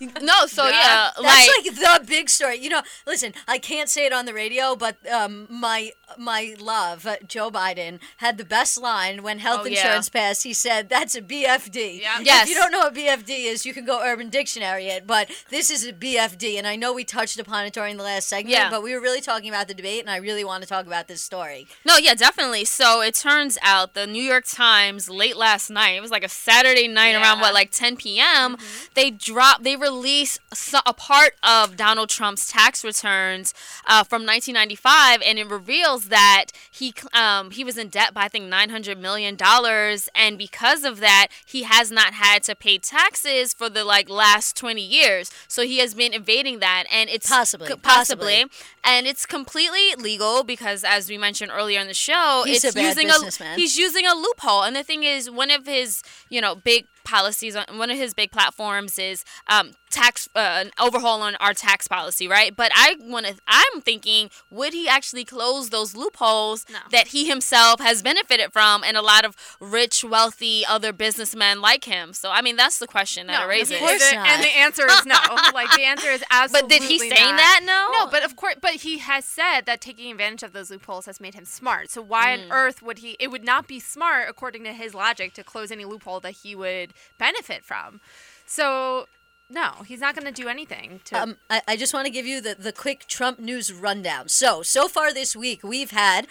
Um, no, so yeah, That's like, like, the big story. You know, listen, I can't say it on the radio, but um, my my love, uh, Joe Biden, had the best line when health Oh, yeah. insurance passed. He said, "That's a BFD." Yeah. Yes. If you don't know what BFD is, you can go Urban Dictionary it. But this is a BFD, and I know we touched upon it during the last segment. Yeah. But we were really talking about the debate, and I really want to talk about this story. No, yeah, definitely. So it turns out the New York Times late last night, it was like a Saturday night around what, like 10 p.m. They dropped, they released a part of Donald Trump's tax returns uh, from 1995, and it reveals that he um, he was in debt by I think 900 million dollars, and because of that, he has not had to pay taxes for the like last 20 years. So he has been evading that, and it's Possibly, c- possibly. possibly and it's completely legal because as we mentioned earlier in the show He's it's a bad using businessman. a he's using a loophole and the thing is one of his you know big policies on one of his big platforms is um, tax uh, an overhaul on our tax policy right but i want to i'm thinking would he actually close those loopholes No. that he himself has benefited from and a lot of rich wealthy other businessmen like him so i mean that's the question that it raises of course not. And the answer is no. like the answer is absolutely but did he say not. that no No, but of course, but he has said that taking advantage of those loopholes has made him smart. So why Mm. on earth would he? It would not be smart, according to his logic, to close any loophole that he would benefit from. So no, he's not going to do anything to. Um, I, I just want to give you the, the quick Trump news rundown. So, so far this week, we've had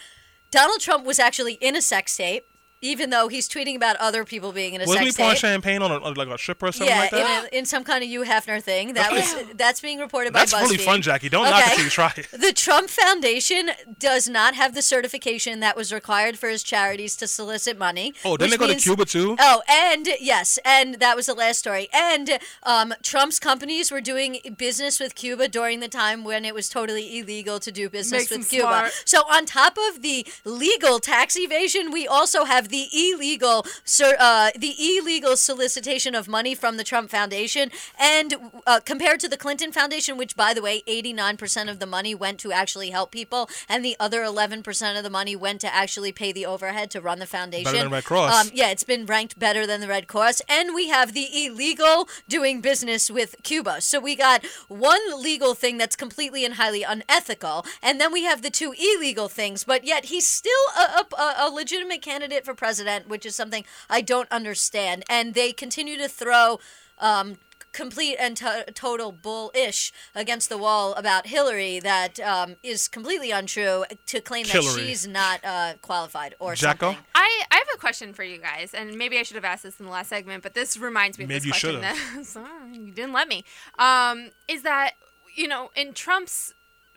Donald Trump was actually in a sex tape, even though he's tweeting about other people being in a Wasn't he pouring tape. champagne on, a, on like a stripper or something yeah, like that? in, a, in some kind of Hugh Hefner thing. That was that's being reported by That's BuzzFeed. really fun, Jackie. Don't knock it till you try it. The Trump Foundation does not have the certification that was required for his charities to solicit money. Oh, didn't which they go to Cuba too? Oh, and yes, and that was the last story. And um, Trump's companies were doing business with Cuba during the time when it was totally illegal to do business Makes with Cuba. smart. So on top of the legal tax evasion, we also have the illegal, cer- uh, the illegal solicitation of money from the Trump Foundation, and uh, compared to the Clinton Foundation, which by the way, eighty nine percent of the money went to actually help people, and the other eleven percent of the money went to actually pay the overhead to run the foundation. Better than Red Cross. Um, yeah, it's been ranked better than the Red Cross. And we have the illegal doing business with Cuba. So we got one legal thing that's completely and highly unethical, and then we have the two illegal things, but yet he's still a, a, a legitimate candidate for president, which is something I don't understand. And they continue to throw. Um, complete and to- total bullish against the wall about Hillary that um, is completely untrue to claim that she's not uh, qualified or Jacko? something. I, I have a question for you guys, and maybe I should have asked this in the last segment, but this reminds me of Maybe this you question. should've. That, Sorry, you didn't let me. Um, is that you know in Trump's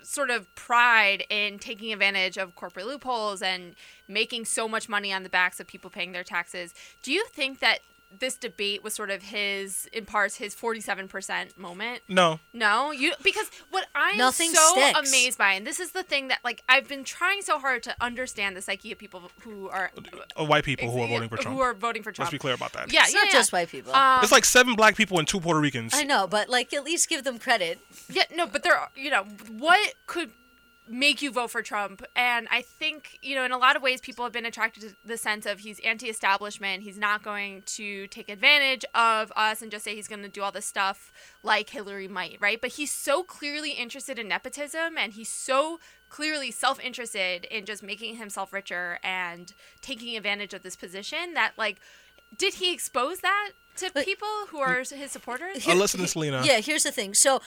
sort of pride in taking advantage of corporate loopholes and making so much money on the backs of people paying their taxes, do you think that this debate was sort of his, in parts, his forty-seven percent moment? No. No, you because what I'm Nothing so sticks. amazed by, and this is the thing that like I've been trying so hard to understand the psyche of people who are Uh, white people who are voting for trump who are voting for Trump. Let's be clear about that. Yeah, It's yeah, not yeah. just white people. Um, It's like seven black people and two Puerto Ricans. I know, but like at least give them credit. yeah, no, but there, are you know, what could make you vote for Trump? And I think you know, in a lot of ways, people have been attracted to the sense of he's anti-establishment. He's not going to take advantage of us and just say he's going to do all this stuff like Hillary might, right? But he's so clearly interested in nepotism, and he's so clearly self-interested in just making himself richer and taking advantage of this position that like did he expose that to people who are his supporters Uh, listen to Selena. Yeah, here's the thing. So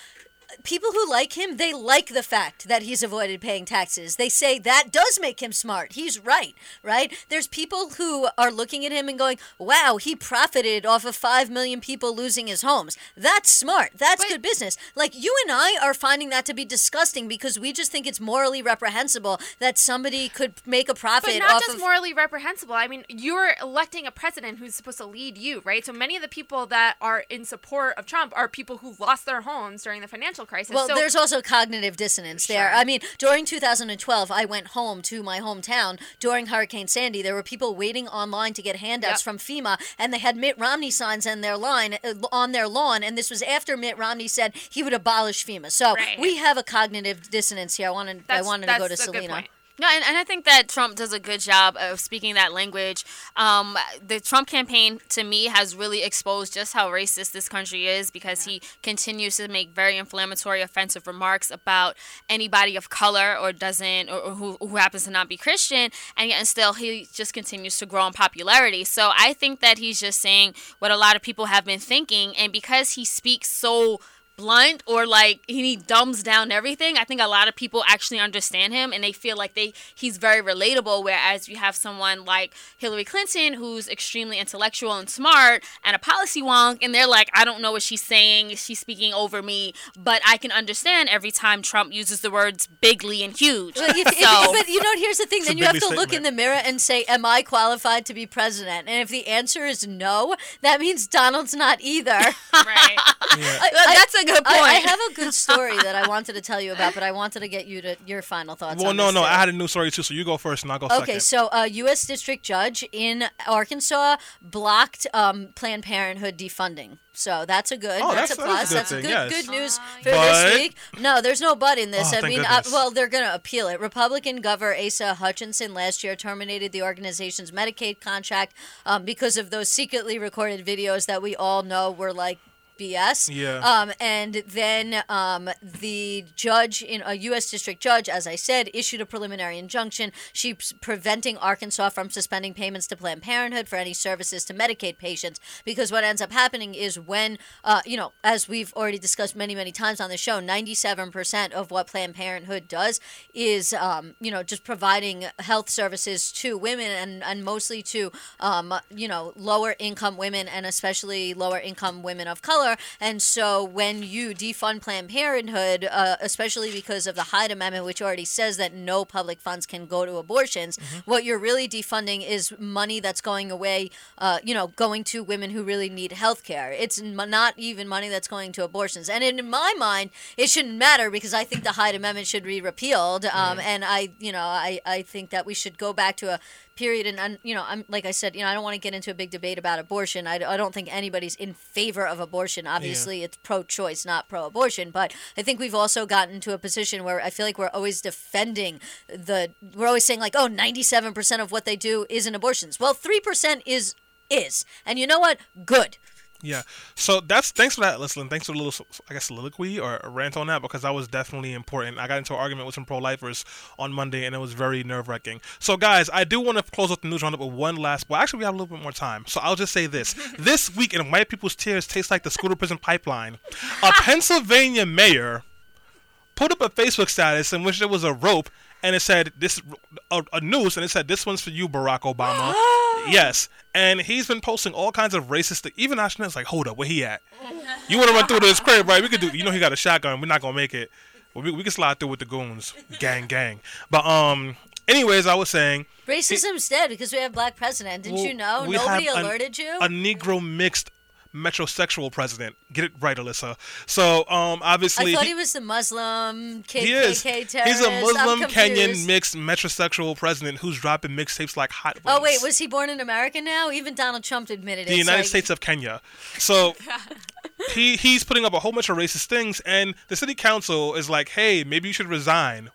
people who like him, they like the fact that he's avoided paying taxes. They say that does make him smart. He's right, right? There's people who are looking at him and going, "Wow, he profited off of 5 million people losing his homes. That's smart. That's But- good business." Like you and I are finding that to be disgusting because we just think it's morally reprehensible that somebody could make a profit but not just of morally reprehensible. I mean, you're electing a president who's supposed to lead you, right? So many of the people that are in support of Trump are people who lost their homes during the financial crisis. Well, so, there's also cognitive dissonance there. Sure. I mean, during 2012, I went home to my hometown during Hurricane Sandy. There were people waiting online to get handouts Yep. from FEMA, and they had Mitt Romney signs on their line uh, on their lawn. And this was after Mitt Romney said he would abolish FEMA. So Right. we have a cognitive dissonance here. I wanted I wanted that's to go to Selena. No, and, and I think that Trump does a good job of speaking that language. Um, the Trump campaign, to me, has really exposed just how racist this country is because he continues to make very inflammatory, offensive remarks about anybody of color or doesn't, or, or who, who happens to not be Christian, and yet and still he just continues to grow in popularity. So I think that he's just saying what a lot of people have been thinking, and because he speaks so blunt or like he dumbs down everything i think a lot of people actually understand him and they feel like they he's very relatable whereas you have someone like hillary clinton who's extremely intellectual and smart and a policy wonk and they're like i don't know what she's saying she's speaking over me but i can understand every time trump uses the words bigly and huge But, if, if- but you know, here's the thing. It's Then you have bigly to look in the mirror and say, "Am I qualified to be president?" And if the answer is no, that means Donald's not either. right Yeah. I- that's a good point I, I have a good story that I wanted to tell you about, but I wanted to get you to your final thoughts. Well, on no, no. I had a new story too, so you go first and I'll go Okay, second. so a U.S. district judge in Arkansas blocked um, Planned Parenthood defunding. So that's a good. Oh, that's, that's- a plus. that's a That's, good thing, good yes. good news for But- this week. No, there's no but in this. Oh, I mean, uh, well, they're going to appeal it. Republican Governor Asa Hutchinson last year terminated the organization's Medicaid contract um, because of those secretly recorded videos that we all know were like. BS. Yeah. Um, and then um, the judge in a U.S. district judge, as I said, issued a preliminary injunction. She's preventing Arkansas from suspending payments to Planned Parenthood for any services to Medicaid patients because what ends up happening is when, uh, you know, as we've already discussed many, many times on the show, 97% of what Planned Parenthood does is, um, you know, just providing health services to women and, and mostly to, um, you know, lower income women and especially lower income women of color. And so when you defund Planned Parenthood, uh, especially because of the Hyde Amendment, which already says that no public funds can go to abortions, what you're really defunding is money that's going away, uh, you know, going to women who really need health care. It's m- not even money that's going to abortions. And in my mind, it shouldn't matter because I think the Hyde Amendment should be repealed. Um, And I, you know, I, I think that we should go back to a period and, and you know i'm like i said you know i don't want to get into a big debate about abortion. I, I don't think anybody's in favor of abortion. Obviously it's pro-choice not pro-abortion but i think we've also gotten to a position where i feel like we're always defending the we're always saying like oh 97% of what they do isn't abortions well 3% is is. And you know what? Good Yeah. So that's thanks for that, Leslie. Thanks for the little, I guess, soliloquy or a rant on that because that was definitely important. I got into an argument with some pro-lifers on Monday, and it was very nerve-wracking. So, guys, I do want to close up the news roundup with one last. Well, actually, we have a little bit more time, so I'll just say this: this week in white people's tears tastes like the scooter prison pipeline. A Pennsylvania mayor put up a Facebook status in which there was a rope and it said this a, a noose and it said this one's for you Barack Obama. yes, and he's been posting all kinds of racist. Th- even Ashton's like, hold up, where he at? You want to run through to his crib, right? We could do. You know he got a shotgun. We're not gonna make it. We we can slide through with the goons, gang, gang. But um, anyways, I was saying. racism's dead because we have black president didn't well, you know we nobody have an- alerted you A Negro mixed metrosexual president. Get it right, Alyssa. So um, obviously I thought he- he was a Muslim KKK he is. terrorist. He's a I'm Muslim Kenyan mixed metrosexual president who's dropping mixtapes like hot. Oh wait, was he born in America now? Even Donald Trump admitted it. the United States of Kenya? So he he's putting up a whole bunch of racist things, and the city council is like, "Hey, maybe you should resign."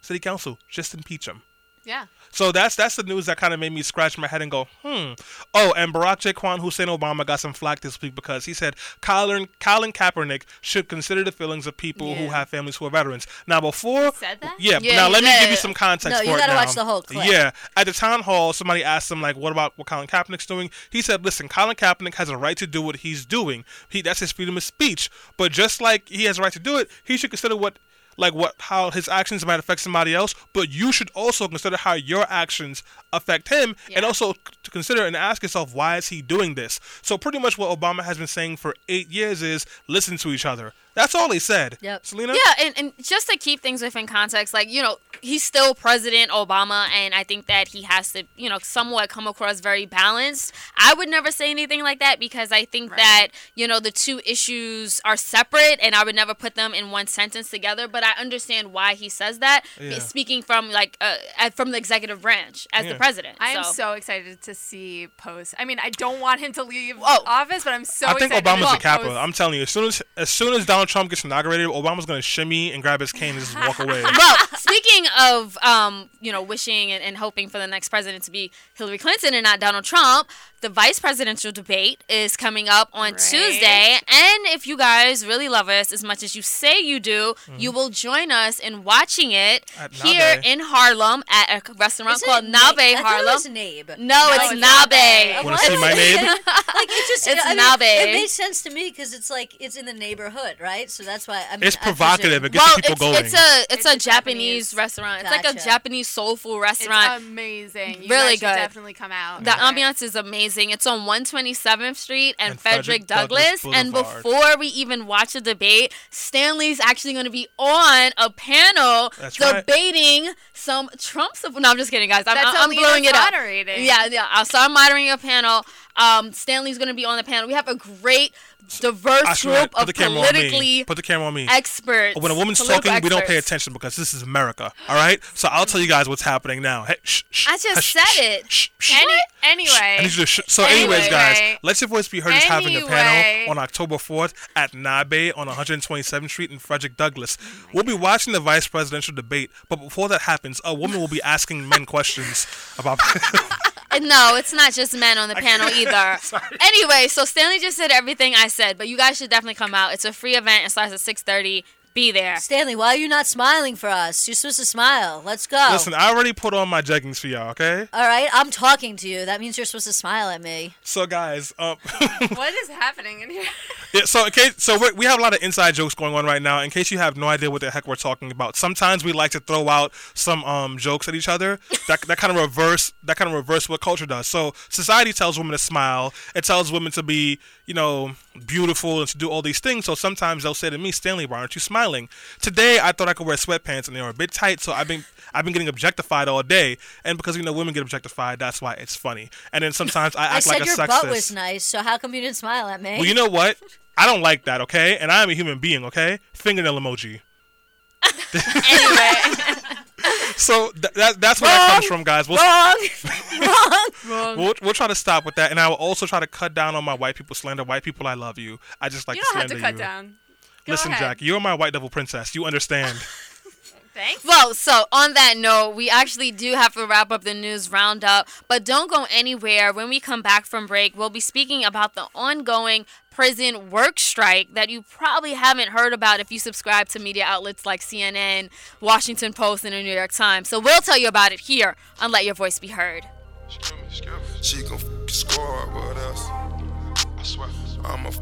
City council just impeach him. Yeah. So that's that's the news that kind of made me scratch my head and go, hmm. Oh, and Barack Jaquan Hussein Obama got some flack this week because he said Colin Colin Kaepernick should consider the feelings of people who have families who are veterans. Now before, Said that? yeah. Yeah, now he let me give you some context No, for you gotta now. watch the whole clip. Yeah, at the town hall, somebody asked him like, "What about what Colin Kaepernick's doing?" He said, "Listen, Colin Kaepernick has a right to do what he's doing. He that's his freedom of speech. But just like he has a right to do it, he should consider what." Like what, how his actions might affect somebody else, but you should also consider how your actions affect him, and also to consider and ask yourself why is he doing this. So pretty much what Obama has been saying for eight years is listen to each other. That's all he said. Yep. Selena. Yeah, and, and just to keep things within context, like, you know, he's still President Obama, and I think that he has to, you know, somewhat come across very balanced. I would never say anything like that because I think that, you know, the two issues are separate, and I would never put them in one sentence together, but I understand why he says that, Yeah. speaking from, like, uh, from the executive branch as Yeah. the president. I am so. so excited to see post. I mean, I don't want him to leave Oh. office, but I'm so excited. I think Obama's a see Kappa. posts. I'm telling you, as soon as as soon as Donald Donald Trump gets inaugurated, Obama's gonna shimmy and grab his cane and just walk away. well, speaking of, um, you know, wishing and, and hoping for the next president to be Hillary Clinton and not Donald Trump, the vice presidential debate is coming up on Right. Tuesday. And if you guys really love us as much as you say you do, you will join us in watching it Mm-hmm. At here Nabe. in Harlem at a restaurant Isn't called it Nabe Na- I it Harlem. was Nabe. No, it's it's Nabe. Nabe. Want to see my name? like it just It's I mean, Nabe. It made sense to me because it's like it's in the neighborhood, right? So that's why I mean, It's I provocative. It gets well, people it's, going. it's a it's, It's a a Japanese, Japanese- restaurant. It's like a Japanese soulful It's restaurant. amazing. You Really guys good. definitely come out. The ambiance is amazing. It's on 127th Street and, And Frederick, Frederick Douglass. Douglass And before we even watch the debate, Stanley's actually going to be on a panel That's right. debating some Trump support. No, I'm just kidding, guys. I'm, That's I'm Alina's blowing it up. moderating. Yeah, yeah. uh, So I'm moderating a panel. Um, Stanley's going to be on the panel. We have a great, diverse group of politically Put the camera on me. experts. When a woman's talking, we don't pay attention because this is America. All right. So I'll tell you guys what's happening now. Hey, shh, shh, I just hush, said shh, it. shh, shh. Any, anyway. so, anyways, guys, Let Your Voice Be Heard is having a panel on October 4th at Nabe on 127th Street in Frederick Douglass. We'll be watching the vice presidential debate, but before that happens, a woman will be asking men questions about. Uh, No, it's not just men on the panel either. Anyway, so Stanley just said everything I said, but you guys should definitely come out. It's a free event. It starts at 6:30. Be there. Stanley, why are you not smiling for us? You're supposed to smile. Let's go. Listen, I already put on my jeggings for y'all. Okay. All right, I'm talking to you. That means you're supposed to smile at me. So, guys, um, what is happening in here? Yeah, so in case, so we we have a lot of inside jokes going on right now. In case you have no idea what the heck we're talking about, sometimes we like to throw out some um, jokes at each other. That that kind of reverse that kind of reverse what culture does. So society tells women to smile. It tells women to be you know beautiful and to do all these things. So sometimes they'll say to me, Stanley, why aren't you smiling? Today I thought I could wear sweatpants and they were a bit tight, so I've been I've been getting objectified all day. And because you know women get objectified, that's why it's funny. And then sometimes I I act said like a your sexist. butt was nice, so how come you didn't smile at me? Well, you know what? I don't like that, okay? And I am a human being, okay? Fingernail emoji. Anyway, So th- that, that's where that comes from, guys. We'll, Wrong. we'll, we'll try to stop with that. And I will also try to cut down on my white people slander. White people, I love you. I just like You don't have slander to cut you. down. Go Listen, ahead. Jack, you're my white devil princess. You understand. Thanks. well, so on that note, we actually do have to wrap up the news roundup, but don't go anywhere. When we come back from break, we'll be speaking about the ongoing prison work strike that you probably haven't heard about if you subscribe to media outlets like CNN, Washington Post, and the New York Times. So we'll tell you about it here on Let Your Voice Be Heard. She gon' f squad with us. I swear. I'ma f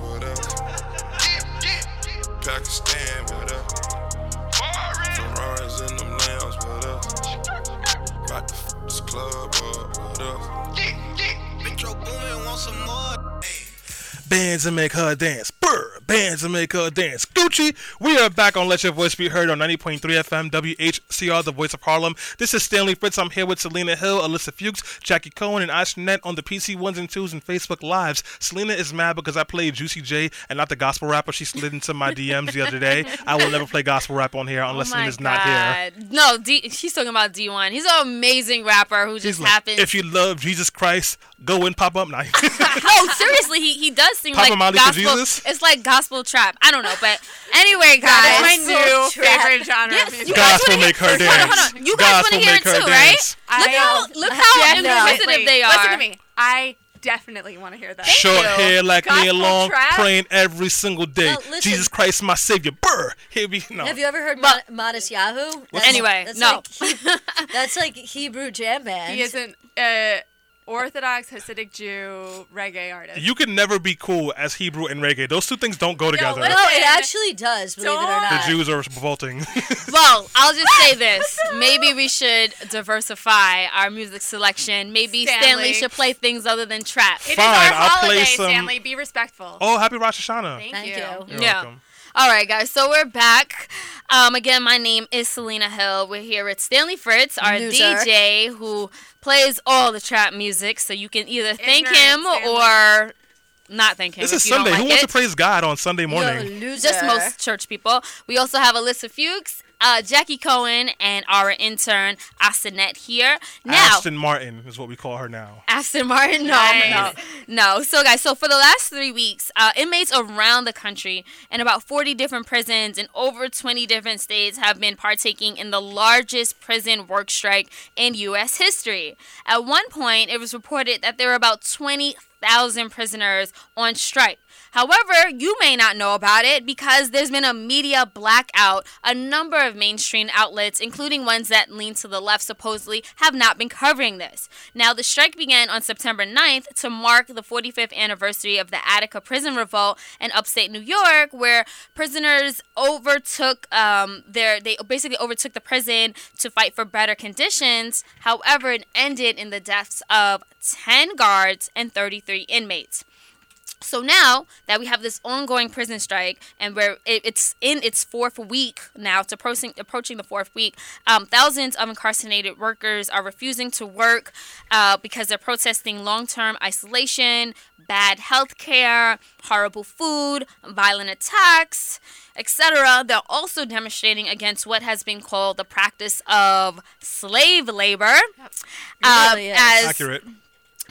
with us. Pakistan with us. Ferraris in them lambs with us. About to f this club up with us. Metro Boomin want some more. Bands and make her dance. Brr. Bands and make her dance. Gucci, we are back on Let Your Voice Be Heard on 90.3 FM WHCR, the voice of Harlem. This is Stanley Fritz. I'm here with Selena Hill, Alyssa Fuchs, Jackie Cohen, and Ashnet on the PC ones and twos and Facebook Lives. Selena is mad because I played Juicy J and not the gospel rapper. She slid into my DMs the other day. I will never play gospel rap on here oh unless oh Selena's not here. No, D- she's talking about D1. He's an amazing rapper who She's just like, happens. if you love Jesus Christ, go and pop up now. no, seriously, he, he does sing Papa like Molly for gospel. Jesus? It's like gospel trap. I don't know, but anyway, That's guys. my new trap. favorite genre Yes, of you music. guys Gospel wanna make hear- her hold on, hold dance. on. You guys want to hear make it her too, right? dance. Look I how look how definitely- inquisitive they are. Listen to me. I definitely want to hear that. Short you. hair like me Gospel along, trap? praying every single day. Well, listen. Jesus Christ, my savior. Brr. Here we no. Have you ever heard But- Mod- Matisyahu? Anyway, that's no. Like, he- that's like Hebrew jam band. He isn't. uh, Orthodox Hasidic Jew reggae artist. You can never be cool as Hebrew and reggae. Those two things don't go together. listen. no, it actually does. Believe it or Don't- the not. Jews are revolting. Well, I'll just say this. Maybe we should diversify our music selection. Maybe Stanley, Stanley. should play things other than trap. It is Fine, our I'll play holiday, some- Stanley. Be respectful. oh, happy Rosh Hashanah. Thank, Thank you. you. You're Yeah. welcome. All right, guys. So we're back. Um, again, my name is Selena Hill. We're here with Stanley Fritz, our Loser. DJ, who plays all the trap music. So you can either thank Ignorant him Stanley. or not thank him. This if is you don't Sunday. like Who wants it. to praise God on Sunday You're a morning? loser. Just most church people. We also have Alyssa Fuchs uh, Jackie Cohen and our intern Asinette here. Now, Aston Martin is what we call her now. Aston Martin. No, Nice. no, no. So, guys, so for the last three weeks, uh, inmates around the country in about 40 different prisons in over 20 different states have been partaking in the largest prison work strike in U.S. history. At one point, it was reported that there were about 20,000 prisoners on strike. However, you may not know about it because there's been a media blackout. A number of mainstream outlets, including ones that lean to the left, supposedly have not been covering this. Now, the strike began on September 9th to mark the 45th anniversary of the Attica prison revolt in upstate New York, where prisoners overtook um, their they basically overtook the prison to fight for better conditions. However, it ended in the deaths of 10 guards and 33 inmates. So now that we have this ongoing prison strike, and where it, it's in its fourth week now, it's approaching approaching the fourth week. Um, thousands of incarcerated workers are refusing to work uh, because they're protesting long-term isolation, bad health care, horrible food, violent attacks, etc. They're also demonstrating against what has been called the practice of slave labor, um, really as Accurate.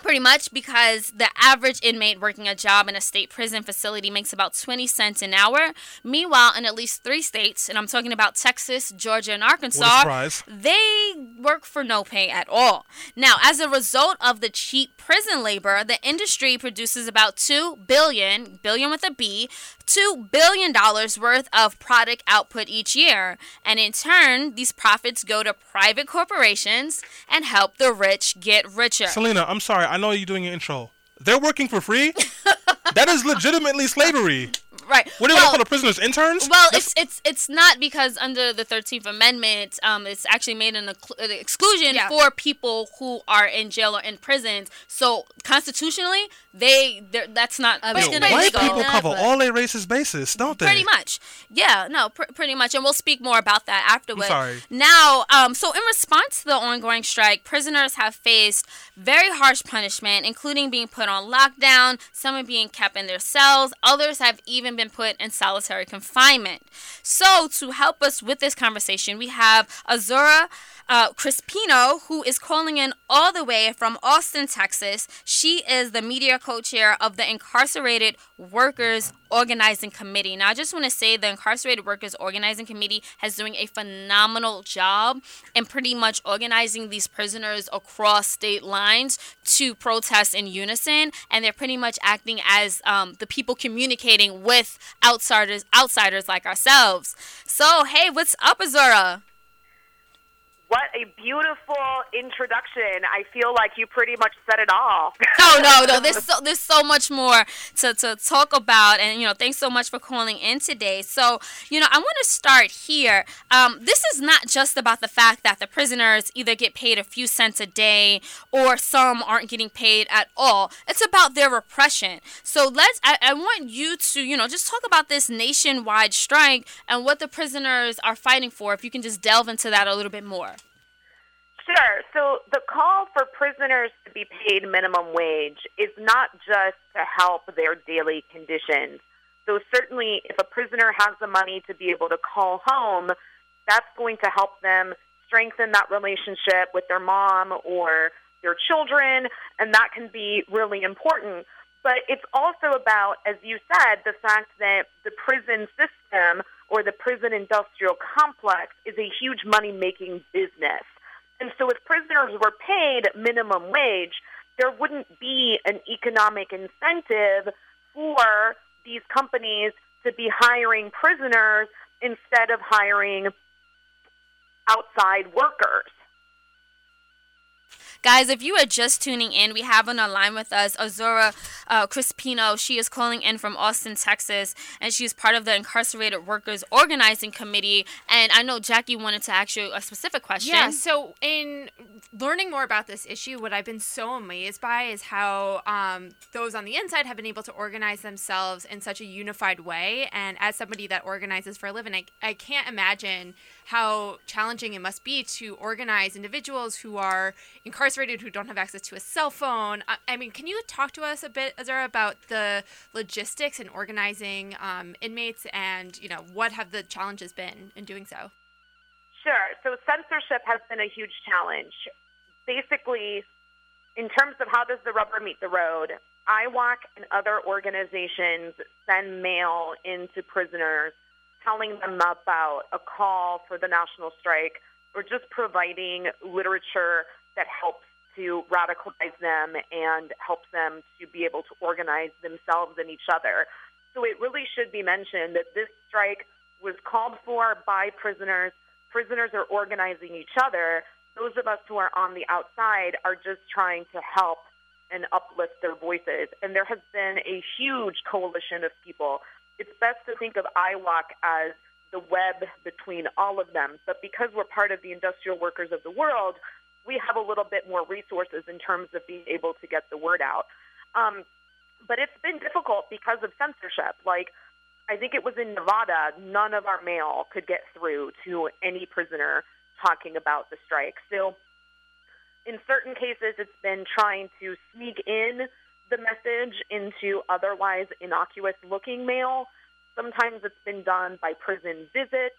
Pretty much because the average inmate working a job in a state prison facility makes about 20 cents an hour. Meanwhile, in at least three states, and I'm talking about Texas, Georgia, and Arkansas, they work for no pay at all. Now, as a result of the cheap prison labor, the industry produces about 2 billion, billion with a B, 2 billion dollars worth of product output each year. And in turn, these profits go to private corporations and help the rich get richer. Selena, I'm sorry. I know you're doing your intro. They're working for free. that is legitimately slavery. Right. What do you well, want to call the prisoners? Interns? Well, it's it's it's not because under the Thirteenth Amendment, um, it's actually made an exclu- an exclusion Yeah. for people who are in jail or in prisons. So constitutionally, they they're- that's not. I was gonna white people that, cover all their racist bases, don't they? Pretty much, yeah, no, pr- pretty much, and we'll speak more about that afterwards. sorry. Now, um, so in response to the ongoing strike, prisoners have faced very harsh punishment, including being put on lockdown. Some are being kept in their cells. Others have even been put in solitary confinement. So, to help us with this conversation, we have Azzurra. Uh, Crispino, who is calling in all the way from Austin, Texas. She is the media co-chair of the Incarcerated Workers Organizing Committee. Now, I just want to say the Incarcerated Workers Organizing Committee has doing a phenomenal job in pretty much organizing these prisoners across state lines to protest in unison, and they're pretty much acting as um, the people communicating with outsiders, outsiders like ourselves. So, hey, what's up, Azzurra? What a beautiful introduction. I feel like you pretty much said it all. no, no, no. There's so there's so much more to, to talk about, and you know, thanks so much for calling in today. So, you know, I want to start here. Um, this is not just about the fact that the prisoners either get paid a few cents a day or some aren't getting paid at all. It's about their repression. So let's. I, I want you to, you know, just talk about this nationwide strike and what the prisoners are fighting for. If you can just delve into that a little bit more. Sure. So the call for prisoners to be paid minimum wage is not just to help their daily conditions. So certainly, if a prisoner has the money to be able to call home, that's going to help them strengthen that relationship with their mom or their children, and that can be really important. But it's also about, as you said, the fact that the prison system or the prison industrial complex is a huge money making business. And so if prisoners were paid minimum wage, there wouldn't be an economic incentive for these companies to be hiring prisoners instead of hiring outside workers. Guys, if you are just tuning in, we have on the line with us Azzurra uh, Crispino. She is calling in from Austin, Texas, and she is part of the Incarcerated Workers Organizing Committee. And I know Jackie wanted to ask you a specific question. Yeah, so in learning more about this issue, what I've been so amazed by is how um, those on the inside have been able to organize themselves in such a unified way. And as somebody that organizes for a living, I, I can't imagine how challenging it must be to organize individuals who are incarcerated who don't have access to a cell phone. I, I mean, can you talk to us a bit, Azzurra, about the logistics and organizing um, inmates and, you know, what have the challenges been in doing so? Sure. So censorship has been a huge challenge. Basically, in terms of how does the rubber meet the road, IWOC and other organizations send mail into prisoners telling them about a call for the national strike or just providing literature that helps to radicalize them and helps them to be able to organize themselves and each other. So it really should be mentioned that this strike was called for by prisoners. Prisoners are organizing each other. Those of us who are on the outside are just trying to help and uplift their voices. And there has been a huge coalition of people. It's best to think of IWOC as the web between all of them. But because we're part of the industrial workers of the world, we have a little bit more resources in terms of being able to get the word out. Um, but it's been difficult because of censorship. Like, I think it was in Nevada, none of our mail could get through to any prisoner talking about the strike. So, in certain cases, it's been trying to sneak in the message into otherwise innocuous looking mail. Sometimes it's been done by prison visits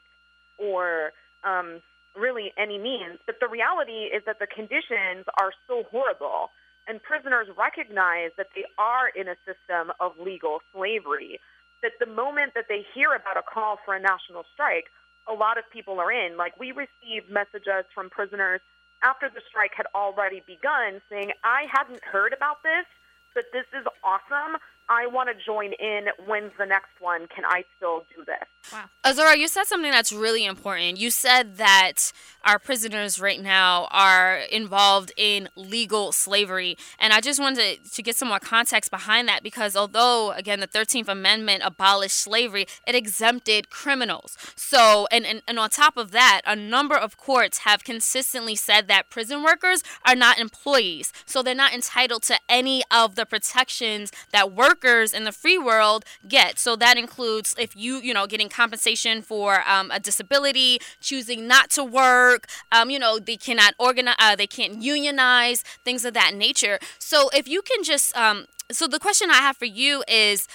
or um, really any means. But the reality is that the conditions are so horrible, and prisoners recognize that they are in a system of legal slavery. That the moment that they hear about a call for a national strike, a lot of people are in. Like we received messages from prisoners after the strike had already begun saying, I hadn't heard about this, but this is awesome. I want to join in. When's the next one? Can I still do this? Wow. Azzurra, you said something that's really important. You said that our prisoners right now are involved in legal slavery. And I just wanted to, to get some more context behind that because although, again, the 13th Amendment abolished slavery, it exempted criminals. So, and, and, and on top of that, a number of courts have consistently said that prison workers are not employees. So they're not entitled to any of the protections that workers in the free world get. So that includes if you, you know, getting compensation for um, a disability, choosing not to work. Um, you know, they cannot organize, uh, they can't unionize, things of that nature. So if you can just, um, so the question I have for you is,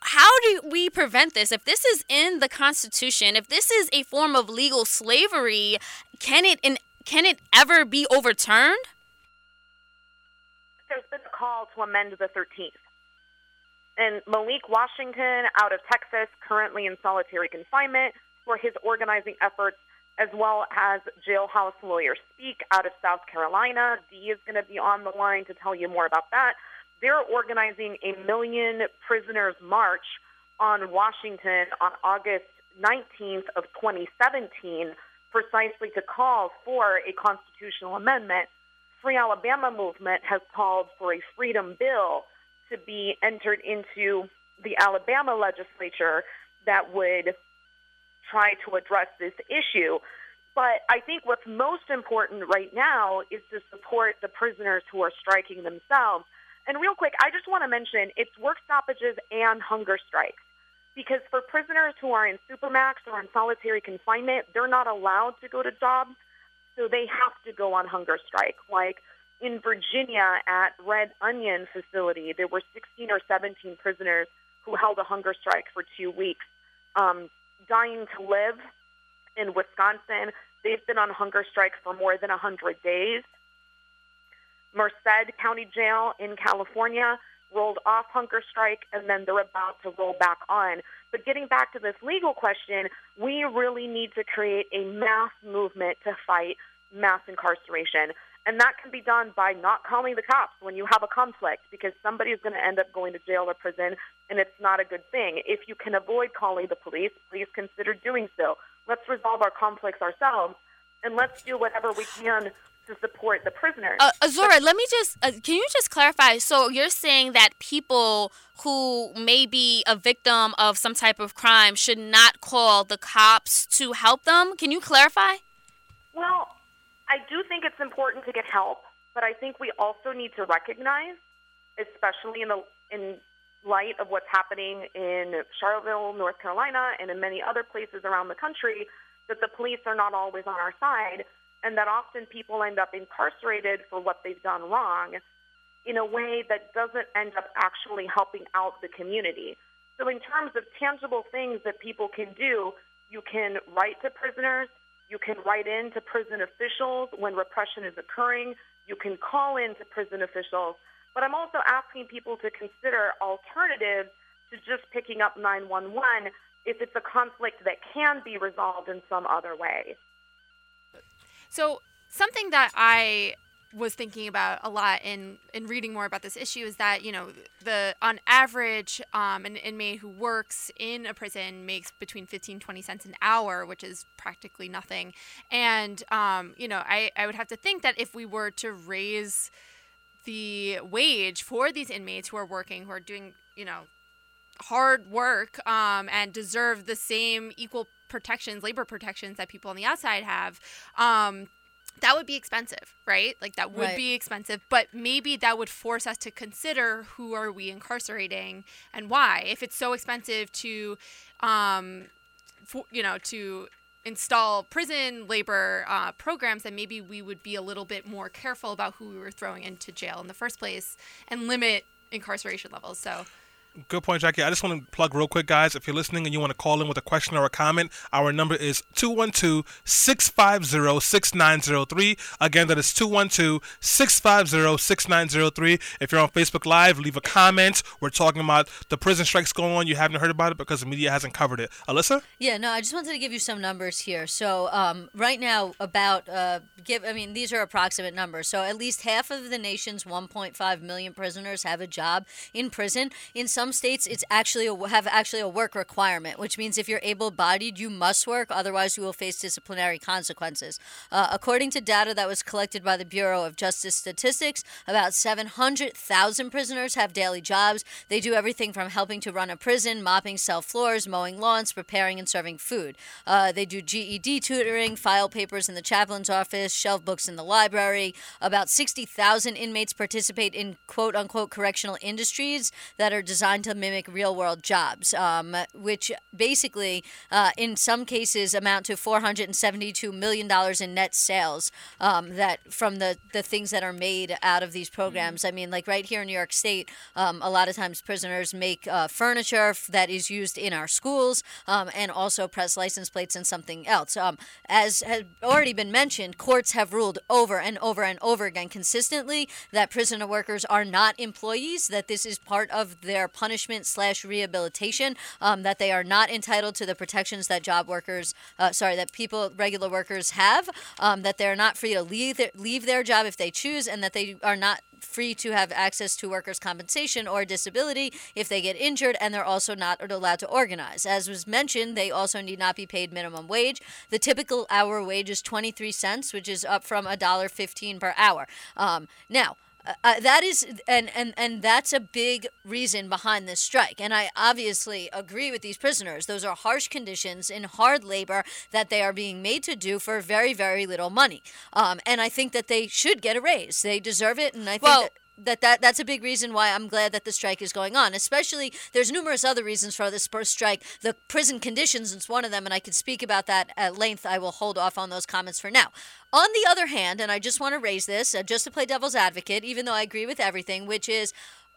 how do we prevent this? If this is in the Constitution, if this is a form of legal slavery, can it in, can it ever be overturned? There's been a call to amend the 13th. And Malik Washington out of Texas, currently in solitary confinement for his organizing efforts, as well as Jailhouse Lawyer Speak out of South Carolina. Dee is going to be on the line to tell you more about that. They're organizing a Million Prisoners March on Washington on August 19th of 2017, precisely to call for a constitutional amendment. Free Alabama movement has called for a freedom bill to be entered into the Alabama legislature that would try to address this issue. But I think what's most important right now is to support the prisoners who are striking themselves. And real quick, I just want to mention it's work stoppages and hunger strikes. Because for prisoners who are in supermax or in solitary confinement, they're not allowed to go to jobs, so they have to go on hunger strike. Like in Virginia at Red Onion facility, there were 16 or 17 prisoners who held a hunger strike for two weeks. Um, dying to live in Wisconsin, they've been on hunger strike for more than 100 days. Merced County Jail in California rolled off hunger strike and then they're about to roll back on. But getting back to this legal question, we really need to create a mass movement to fight mass incarceration. And that can be done by not calling the cops when you have a conflict because somebody is going to end up going to jail or prison and it's not a good thing. If you can avoid calling the police, please consider doing so. Let's resolve our conflicts ourselves and let's do whatever we can to support the prisoners. Uh, Azzurra, let me just, uh, can you just clarify? So you're saying that people who may be a victim of some type of crime should not call the cops to help them? Can you clarify? Well, I do think it's important to get help, but I think we also need to recognize, especially in the in light of what's happening in Charlottesville, North Carolina, and in many other places around the country, that the police are not always on our side, and that often people end up incarcerated for what they've done wrong in a way that doesn't end up actually helping out the community. So, in terms of tangible things that people can do, you can write to prisoners, You can write in to prison officials when repression is occurring. You can call in to prison officials. But I'm also asking people to consider alternatives to just picking up 911 if it's a conflict that can be resolved in some other way. So something that I was thinking about a lot in in reading more about this issue is that you know the on average um, an inmate who works in a prison makes between 15 20 cents an hour which is practically nothing. And um, you know I, I would have to think that if we were to raise the wage for these inmates who are working who are doing you know hard work um, and deserve the same equal protections labor protections that people on the outside have um, that would be expensive, right? Like that would Right. be expensive, but maybe that would force us to consider who are we incarcerating and why. If it's so expensive to, um, for, you know, to install prison labor uh, programs, then maybe we would be a little bit more careful about who we were throwing into jail in the first place and limit incarceration levels. So. Good point, Jackie. I just want to plug real quick, guys. If you're listening and you want to call in with a question or a comment, our number is 212-650-6903. Again, that is 212-650-6903. If you're on Facebook Live, leave a comment. We're talking about the prison strikes going on. You haven't heard about it because the media hasn't covered it. Alyssa? Yeah, no, I just wanted to give you some numbers here. So, um, right now, about uh, give, I mean, these are approximate numbers. So, at least half of the nation's 1.5 million prisoners have a job in prison. In some states, it's actually a, have actually a work requirement, which means if you're able-bodied, you must work. Otherwise, you will face disciplinary consequences. Uh, according to data that was collected by the Bureau of Justice Statistics, about 700,000 prisoners have daily jobs. They do everything from helping to run a prison, mopping cell floors, mowing lawns, preparing and serving food. Uh, they do GED tutoring, file papers in the chaplain's office, shelf books in the library. About 60,000 inmates participate in quote unquote correctional industries that are designed to mimic real world jobs, um, which basically, uh, in some cases, amount to $472 million in net sales um, that from the, the things that are made out of these programs. I mean, like right here in New York State, um, a lot of times prisoners make uh, furniture that is used in our schools um, and also press license plates and something else. Um, as has already been mentioned, courts have ruled over and over and over again consistently that prisoner workers are not employees, that this is part of their punishment slash rehabilitation, um, that they are not entitled to the protections that job workers, uh, sorry, that people, regular workers have, um, that they're not free to leave their, leave their job if they choose, and that they are not free to have access to workers' compensation or disability if they get injured, and they're also not allowed to organize. As was mentioned, they also need not be paid minimum wage. The typical hour wage is 23 cents, which is up from $1.15 per hour. Um, now, uh, uh, that is and, and and that's a big reason behind this strike. And i obviously agree with these prisoners. Those are harsh conditions in hard labor that they are being made to do for very very little money. Um, and i think that they should get a raise. They deserve it and i think Well- that that, that that's a big reason why I'm glad that the strike is going on. Especially, there's numerous other reasons for this first strike. The prison conditions is one of them, and I could speak about that at length. I will hold off on those comments for now. On the other hand, and I just want to raise this uh, just to play devil's advocate, even though I agree with everything, which is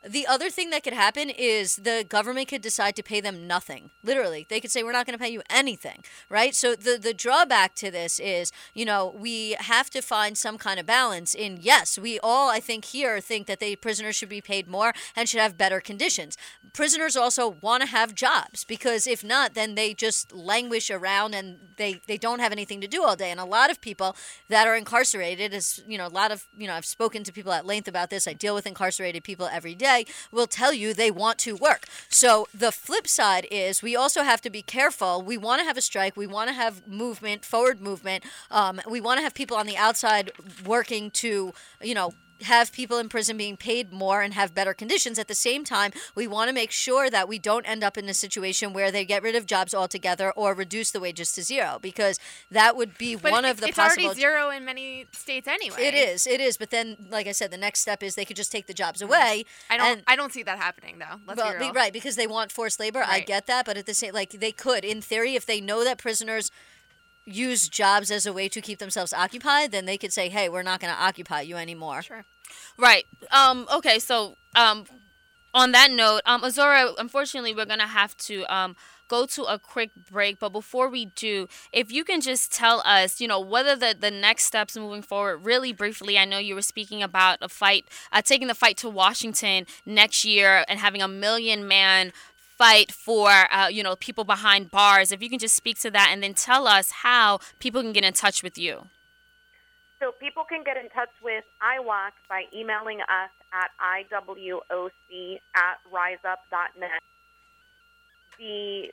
the other thing that could happen is the government could decide to pay them nothing. Literally, they could say we're not going to pay you anything, right? So the the drawback to this is, you know, we have to find some kind of balance. In yes, we all I think here think that the prisoners should be paid more and should have better conditions. Prisoners also want to have jobs because if not, then they just languish around and they they don't have anything to do all day. And a lot of people that are incarcerated, is you know, a lot of you know, I've spoken to people at length about this. I deal with incarcerated people every day. Will tell you they want to work. So the flip side is we also have to be careful. We want to have a strike. We want to have movement, forward movement. Um, we want to have people on the outside working to you know have people in prison being paid more and have better conditions. At the same time, we want to make sure that we don't end up in a situation where they get rid of jobs altogether or reduce the wages to zero, because that would be But one of the it's possible. already zero in many states anyway. It is, it is. But then, like I said, the next step is they could just take the jobs mm. away. I don't. and- I don't see that happening though. Let's well, be real. right, because they want forced labor. I get that, but at the same, like they could, in theory, if they know that prisoners use jobs as a way to keep themselves occupied, then they could say, "Hey, we're not going to occupy you anymore." Sure. Right. Um. Okay. So, um, on that note, um, Azzurra, unfortunately, we're gonna have to um go to a quick break. But before we do, if you can just tell us, you know, whether the, the next steps moving forward, really briefly, I know you were speaking about a fight, uh, taking the fight to Washington next year and having a million man fight for uh, you know people behind bars if you can just speak to that and then tell us how people can get in touch with you so people can get in touch with IWOC by emailing us at iwoc at riseup.net. The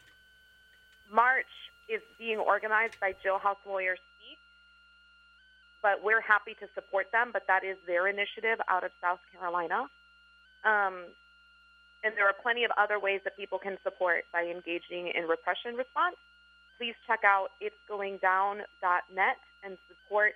march is being organized by Jailhouse Lawyers Speak, but we're happy to support them, but that is their initiative out of South Carolina. Um, and there are plenty of other ways that people can support by engaging in repression response. Please check out itsgoingdown.net and support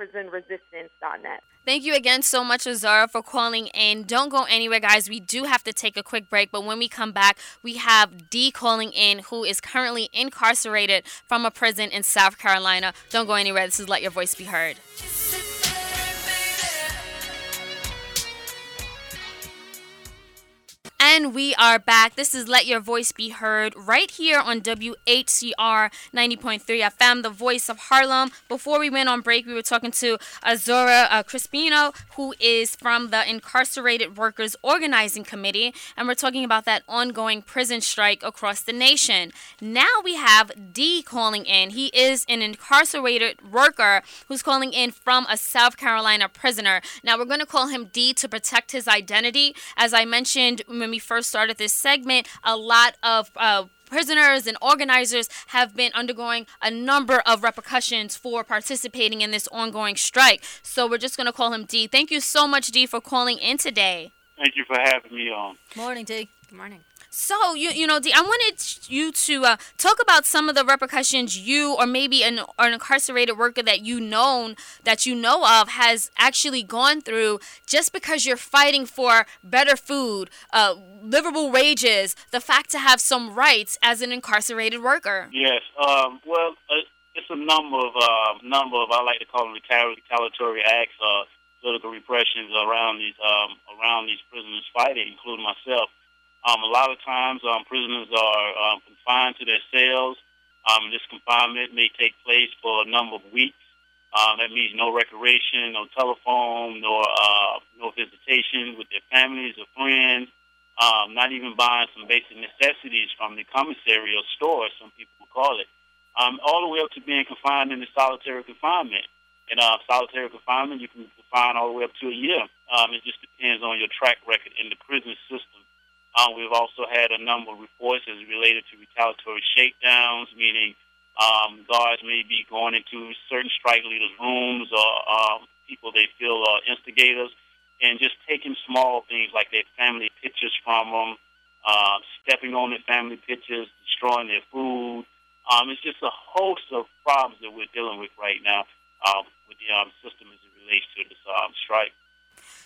prisonresistance.net. Thank you again so much, Azzurra, for calling in. Don't go anywhere, guys. We do have to take a quick break, but when we come back, we have D calling in, who is currently incarcerated from a prison in South Carolina. Don't go anywhere. This is Let Your Voice Be Heard. And we are back. This is Let Your Voice Be Heard right here on WHCR 90.3 FM, the voice of Harlem. Before we went on break, we were talking to Azzurra uh, Crispino, who is from the Incarcerated Workers Organizing Committee, and we're talking about that ongoing prison strike across the nation. Now we have D calling in. He is an incarcerated worker who's calling in from a South Carolina prisoner. Now we're going to call him D to protect his identity. As I mentioned when we first started this segment, a lot of uh, prisoners and organizers have been undergoing a number of repercussions for participating in this ongoing strike. So we're just going to call him Dee. Thank you so much, Dee, for calling in today. Thank you for having me on. Morning, Dee. Good morning. So you you know, I wanted you to uh, talk about some of the repercussions you or maybe an, an incarcerated worker that you known that you know of has actually gone through just because you're fighting for better food, uh, livable wages, the fact to have some rights as an incarcerated worker. Yes. Um, well, uh, it's a number of uh, number of I like to call them retaliatory acts, uh, political repressions around these um, around these prisoners fighting, including myself. Um, a lot of times, um, prisoners are um, confined to their cells. Um, this confinement may take place for a number of weeks. Um, that means no recreation, no telephone, nor uh, no visitation with their families or friends. Um, not even buying some basic necessities from the commissary or store, as some people call it. Um, all the way up to being confined in the solitary confinement. In uh, solitary confinement, you can confine all the way up to a year. Um, it just depends on your track record in the prison system. Um, we've also had a number of reports as related to retaliatory shakedowns, meaning um, guards may be going into certain strike leaders' rooms or um, people they feel are instigators, and just taking small things like their family pictures from them, uh, stepping on their family pictures, destroying their food. Um, it's just a host of problems that we're dealing with right now um, with the um, system as it relates to this um, strike.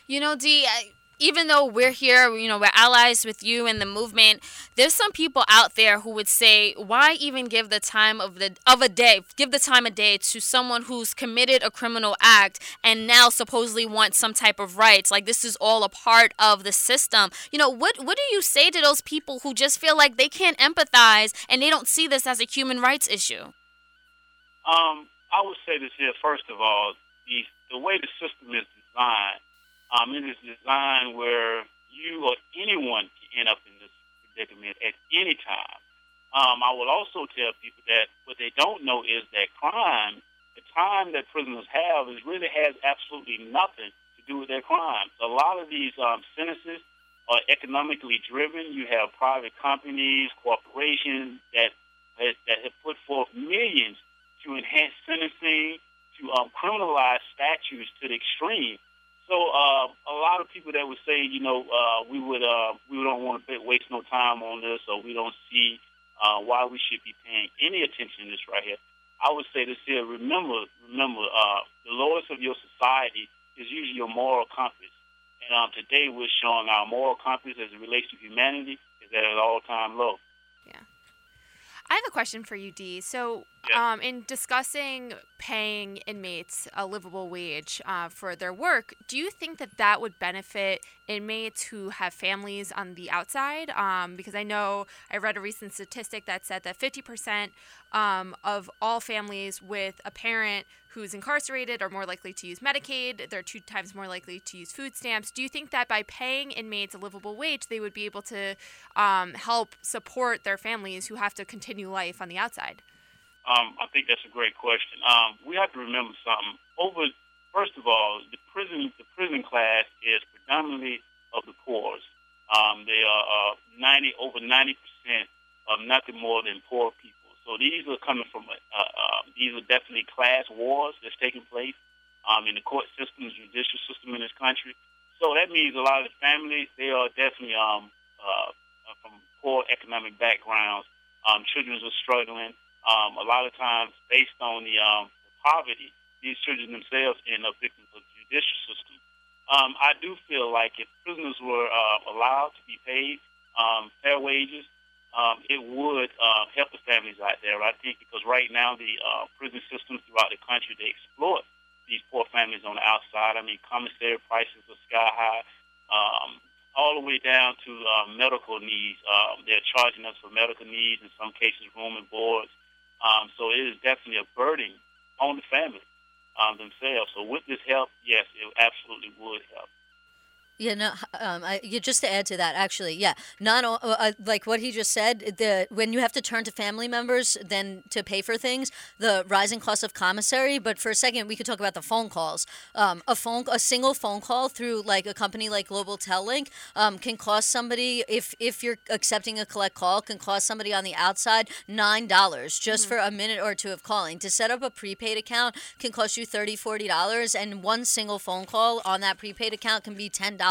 You know, Dee, I- even though we're here, you know, we're allies with you and the movement, there's some people out there who would say, why even give the time of the of a day, give the time of day to someone who's committed a criminal act and now supposedly wants some type of rights? Like this is all a part of the system. You know, what what do you say to those people who just feel like they can't empathize and they don't see this as a human rights issue? Um, I would say this here first of all, the the way the system is designed, um, it is designed where you or anyone can end up in this predicament at any time. Um, I will also tell people that what they don't know is that crime, the time that prisoners have, is really has absolutely nothing to do with their crimes. A lot of these um, sentences are economically driven. You have private companies, corporations that that, that have put forth millions to enhance sentencing, to um, criminalize statutes to the extreme. So uh, a lot of people that would say, you know, uh, we would uh, we don't want to waste no time on this, or we don't see uh, why we should be paying any attention to this right here. I would say this here. Remember, remember, uh, the lowest of your society is usually your moral compass. And um, today we're showing our moral compass as it relates to humanity is at an all-time low. Yeah, I have a question for you, Dee. So, Um, in discussing paying inmates a livable wage uh, for their work, do you think that that would benefit inmates who have families on the outside? Um, because I know I read a recent statistic that said that 50% um, of all families with a parent who's incarcerated are more likely to use Medicaid. They're two times more likely to use food stamps. Do you think that by paying inmates a livable wage, they would be able to um, help support their families who have to continue life on the outside? Um, I think that's a great question. Um, we have to remember something. Over, first of all, the prison the prison class is predominantly of the poor. Um, they are uh, ninety over ninety percent of nothing more than poor people. So these are coming from uh, uh, these are definitely class wars that's taking place um, in the court system, the judicial system in this country. So that means a lot of the families they are definitely um, uh, uh from poor economic backgrounds. Um, children are struggling um, a lot of times based on the, um, poverty, these children themselves end up victims of the judicial system. Um, I do feel like if prisoners were uh, allowed to be paid um, fair wages, um, it would uh, help the families out there. I think because right now the uh, prison systems throughout the country they exploit these poor families on the outside. I mean, commissary prices are sky high, um, all the way down to uh, medical needs. Um, they're charging us for medical needs in some cases, room and boards. Um, so it is definitely a burden on the family um, themselves. So with this help, yes, it absolutely would help. Yeah, no. Um, I, yeah, just to add to that, actually, yeah, not all, uh, uh, like what he just said. The when you have to turn to family members then to pay for things, the rising cost of commissary. But for a second, we could talk about the phone calls. Um, a phone, a single phone call through like a company like Global Tel um, can cost somebody if if you're accepting a collect call can cost somebody on the outside nine dollars just mm-hmm. for a minute or two of calling. To set up a prepaid account can cost you 30 40 dollars, and one single phone call on that prepaid account can be ten dollars.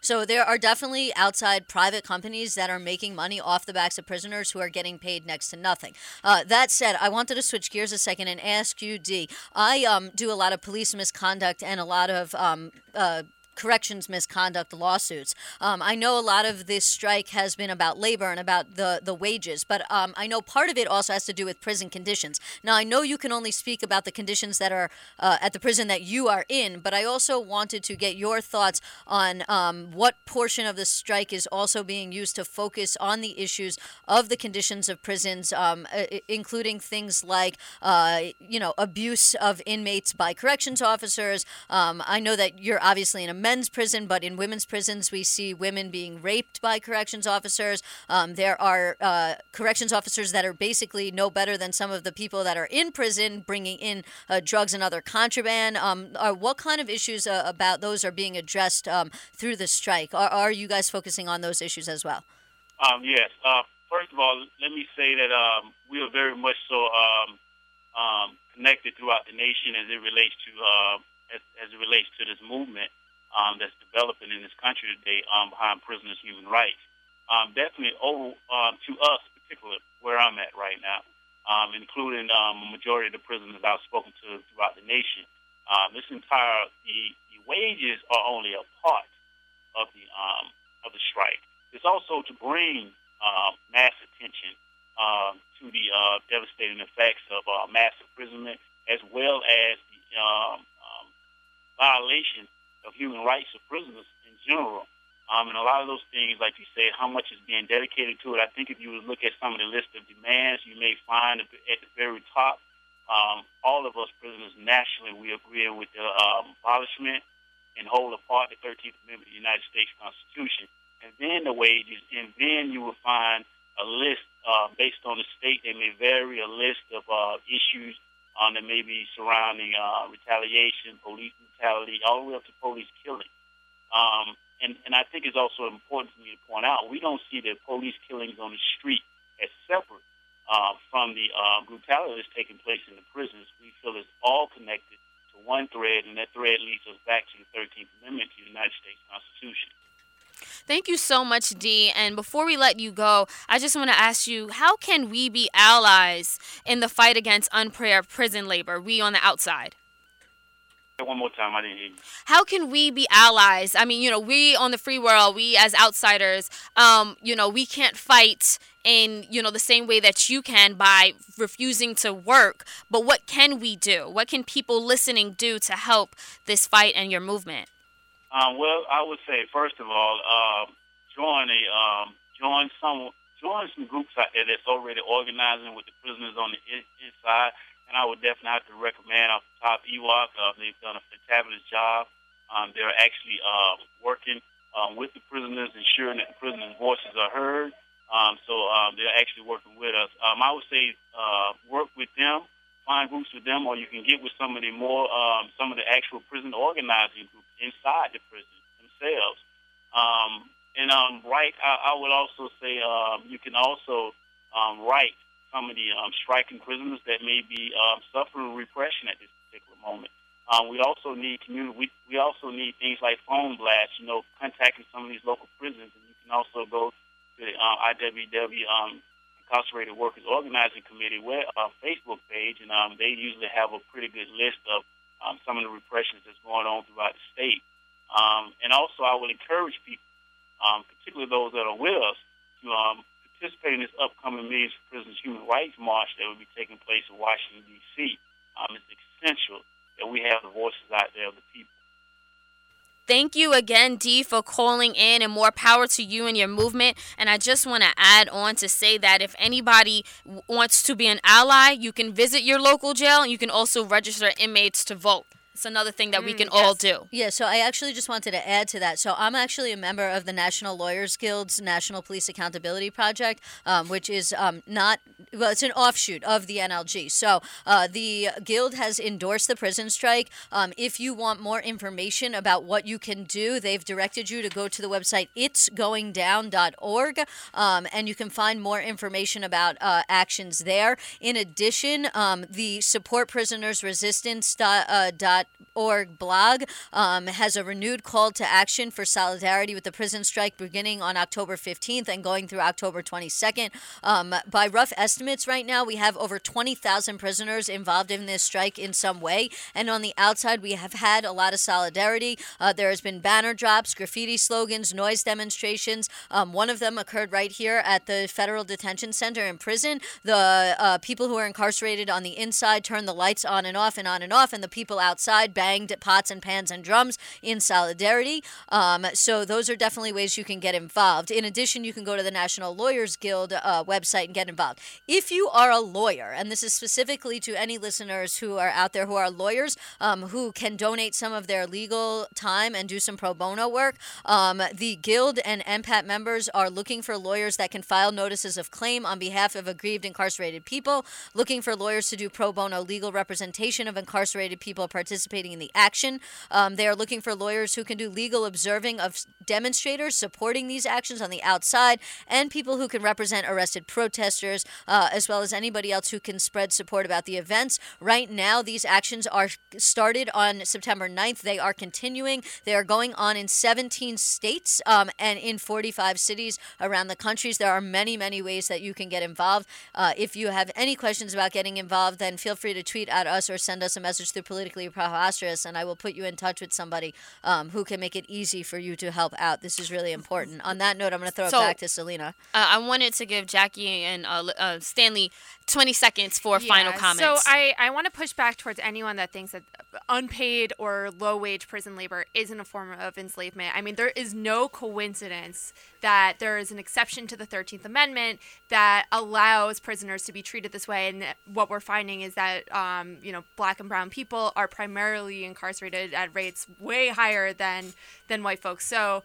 So there are definitely outside private companies that are making money off the backs of prisoners who are getting paid next to nothing. Uh, that said, I wanted to switch gears a second and ask you, D. I um, do a lot of police misconduct and a lot of um, uh, corrections misconduct lawsuits. Um, I know a lot of this strike has been about labor and about the, the wages, but um, I know part of it also has to do with prison conditions. Now, I know you can only speak about the conditions that are uh, at the prison that you are in, but I also wanted to get your thoughts on um, what portion of the strike is also being used to focus on the issues of the conditions of prisons, um, including things like, uh, you know, abuse of inmates by corrections officers. Um, I know that you're obviously in a men's prison, but in women's prisons, we see women being raped by corrections officers. Um, there are uh, corrections officers that are basically no better than some of the people that are in prison, bringing in uh, drugs and other contraband. Um, are, what kind of issues uh, about those are being addressed um, through the strike? Are, are you guys focusing on those issues as well? Um, yes. Uh, first of all, let me say that um, we are very much so um, connected throughout the nation as it relates to uh, as, as, it relates to this movement um, that's developing in this country today um, behind prisoners' human rights. Um, definitely over um, to us, particularly where I'm at right now, um, including um, a majority of the prisoners I've spoken to throughout the nation. Um, this entire the, the wages are only a part of the um, of the strike. It's also to bring uh, mass attention uh, to the uh, devastating effects of uh, mass imprisonment, as well as the um, um, of human rights of prisoners in general. Um, and a lot of those things, like you said, how much is being dedicated to it. I think if you look at some of the list of demands, you may find at the very top, um, all of us prisoners nationally, we agree with the um, abolishment and hold apart the 13th Amendment of the United States Constitution. And then the wages, and then you will find a list uh, based on the state. They may vary a list of uh, issues um, that may be surrounding uh, retaliation, police brutality, all the way up to police killing. Um, and, and I think it's also important for me to point out, we don't see the police killings on the street as separate uh, from the uh, brutality that's taking place in the prisons. We feel it's all connected to one thread, and that thread leads us back to the 13th Amendment to the United States Constitution. Thank you so much, Dee. And before we let you go, I just want to ask you how can we be allies in the fight against unfair prison labor, we on the outside? One more time, I didn't hear you. How can we be allies? I mean, you know, we on the free world, we as outsiders, um, you know, we can't fight in you know the same way that you can by refusing to work. But what can we do? What can people listening do to help this fight and your movement? Um, well, I would say first of all, uh, join a um, join some join some groups out there that's already organizing with the prisoners on the inside. And I would definitely have to recommend off the top IWOC. Uh, they've done a fabulous job. Um, they're actually uh, working um, with the prisoners, ensuring that the prisoners' voices are heard. Um, so um, they're actually working with us. Um, I would say uh, work with them, find groups with them, or you can get with some of the more um, some of the actual prison organizing groups inside the prison themselves. Um, and um, write. I, I would also say um, you can also um, write some of the um, striking prisoners that may be um, suffering repression at this particular moment. Um, we also need community. We, we also need things like phone blasts. You know, contacting some of these local prisons, and you can also go to the uh, IWW um, Incarcerated Workers Organizing Committee web, uh, Facebook page, and um, they usually have a pretty good list of um, some of the repressions that's going on throughout the state. Um, and also, I would encourage people um, particularly those that are with us, to um, participate in this upcoming Millions for Prisoners Human Rights March that will be taking place in Washington, D.C. Um, it's essential that we have the voices out there of the people. Thank you again, Dee, for calling in and more power to you and your movement. And I just want to add on to say that if anybody wants to be an ally, you can visit your local jail and you can also register inmates to vote. It's another thing that we can all do. Yeah, so I actually just wanted to add to that. So I'm actually a member of the National Lawyers Guild's National Police Accountability Project, um, which is um, not, well, it's an offshoot of the NLG. So uh, the Guild has endorsed the prison strike. Um, if you want more information about what you can do, they've directed you to go to the website itsgoingdown.org, um, and you can find more information about uh, actions there. In addition, um, the Support Prisoners Resistance uh, dot org blog um, has a renewed call to action for solidarity with the prison strike beginning on October 15th and going through October 22nd. Um, by rough estimates, right now we have over 20,000 prisoners involved in this strike in some way. And on the outside, we have had a lot of solidarity. Uh, there has been banner drops, graffiti slogans, noise demonstrations. Um, one of them occurred right here at the Federal Detention Center in prison. The uh, people who are incarcerated on the inside turn the lights on and off and on and off, and the people outside banged at pots and pans and drums in solidarity. Um, so those are definitely ways you can get involved. In addition, you can go to the National Lawyers Guild uh, website and get involved. If you are a lawyer, and this is specifically to any listeners who are out there who are lawyers um, who can donate some of their legal time and do some pro bono work, um, the Guild and NPAP members are looking for lawyers that can file notices of claim on behalf of aggrieved incarcerated people, looking for lawyers to do pro bono legal representation of incarcerated people participating participating in the action. Um, they are looking for lawyers who can do legal observing of demonstrators supporting these actions on the outside and people who can represent arrested protesters, uh, as well as anybody else who can spread support about the events. Right now, these actions are started on September 9th. They are continuing. They are going on in 17 states um, and in 45 cities around the countries. There are many, many ways that you can get involved. Uh, if you have any questions about getting involved, then feel free to tweet at us or send us a message through Politically Preposterous, and I will put you in touch with somebody um, who can make it easy for you to help out. This is really important. On that note, I'm going to throw So- it back to Selena. Uh, I wanted to give Jackie and uh, uh, Stanley 20 seconds for final Yeah, comments. So I, I want to push back towards anyone that thinks that unpaid or low wage prison labor isn't a form of enslavement. I mean, there is no coincidence that there is an exception to the 13th Amendment that allows prisoners to be treated this way. And what we're finding is that, um, you know, black and brown people are primarily incarcerated at rates way higher than, than white folks. So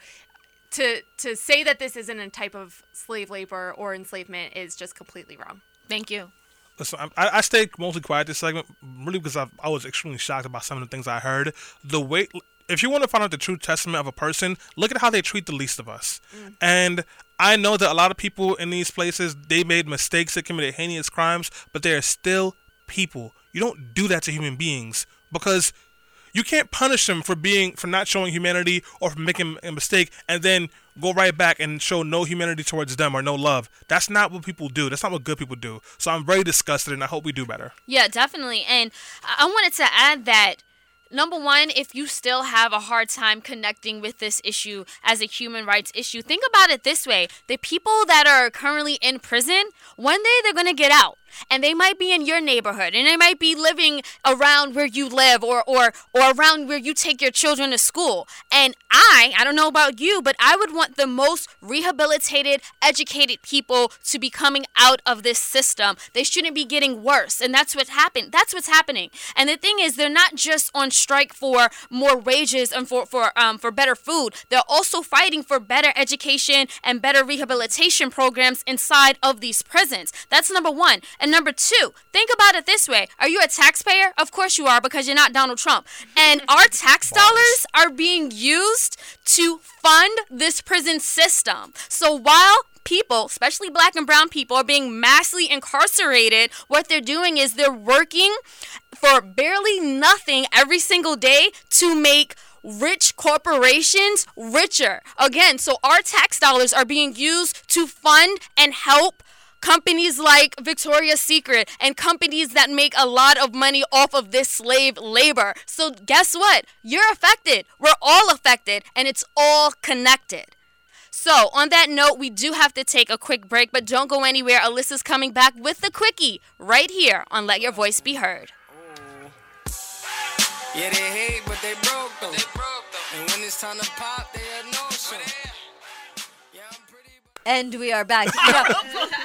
to, to say that this isn't a type of slave labor or enslavement is just completely wrong. Thank you. Listen, I, I stayed mostly quiet this segment, really because I, I was extremely shocked about some of the things I heard. The way, if you want to find out the true testament of a person, look at how they treat the least of us. Mm. And I know that a lot of people in these places they made mistakes, they committed heinous crimes, but they are still people. You don't do that to human beings because you can't punish them for being for not showing humanity or for making a mistake and then go right back and show no humanity towards them or no love. That's not what people do. That's not what good people do. So I'm very disgusted and I hope we do better. Yeah, definitely. And I wanted to add that number one, if you still have a hard time connecting with this issue as a human rights issue, think about it this way the people that are currently in prison, one day they're going to get out and they might be in your neighborhood and they might be living around where you live or or or around where you take your children to school. And i i don't know about you but i would want the most rehabilitated educated people to be coming out of this system. They shouldn't be getting worse and that's what's happened. That's what's happening. And the thing is they're not just on strike for more wages and for for um for better food. They're also fighting for better education and better rehabilitation programs inside of these prisons. That's number one. and number two, think about it this way Are you a taxpayer? Of course you are, because you're not Donald Trump. And our tax dollars are being used to fund this prison system. So while people, especially black and brown people, are being massively incarcerated, what they're doing is they're working for barely nothing every single day to make rich corporations richer. Again, so our tax dollars are being used to fund and help companies like Victoria's Secret and companies that make a lot of money off of this slave labor. So, guess what? You're affected. We're all affected, and it's all connected. So, on that note, we do have to take a quick break, but don't go anywhere. Alyssa's coming back with the quickie right here on Let Your Voice Be Heard. Yeah, they hate, but they broke though. And when it's time to pop, they have no show. And we are back.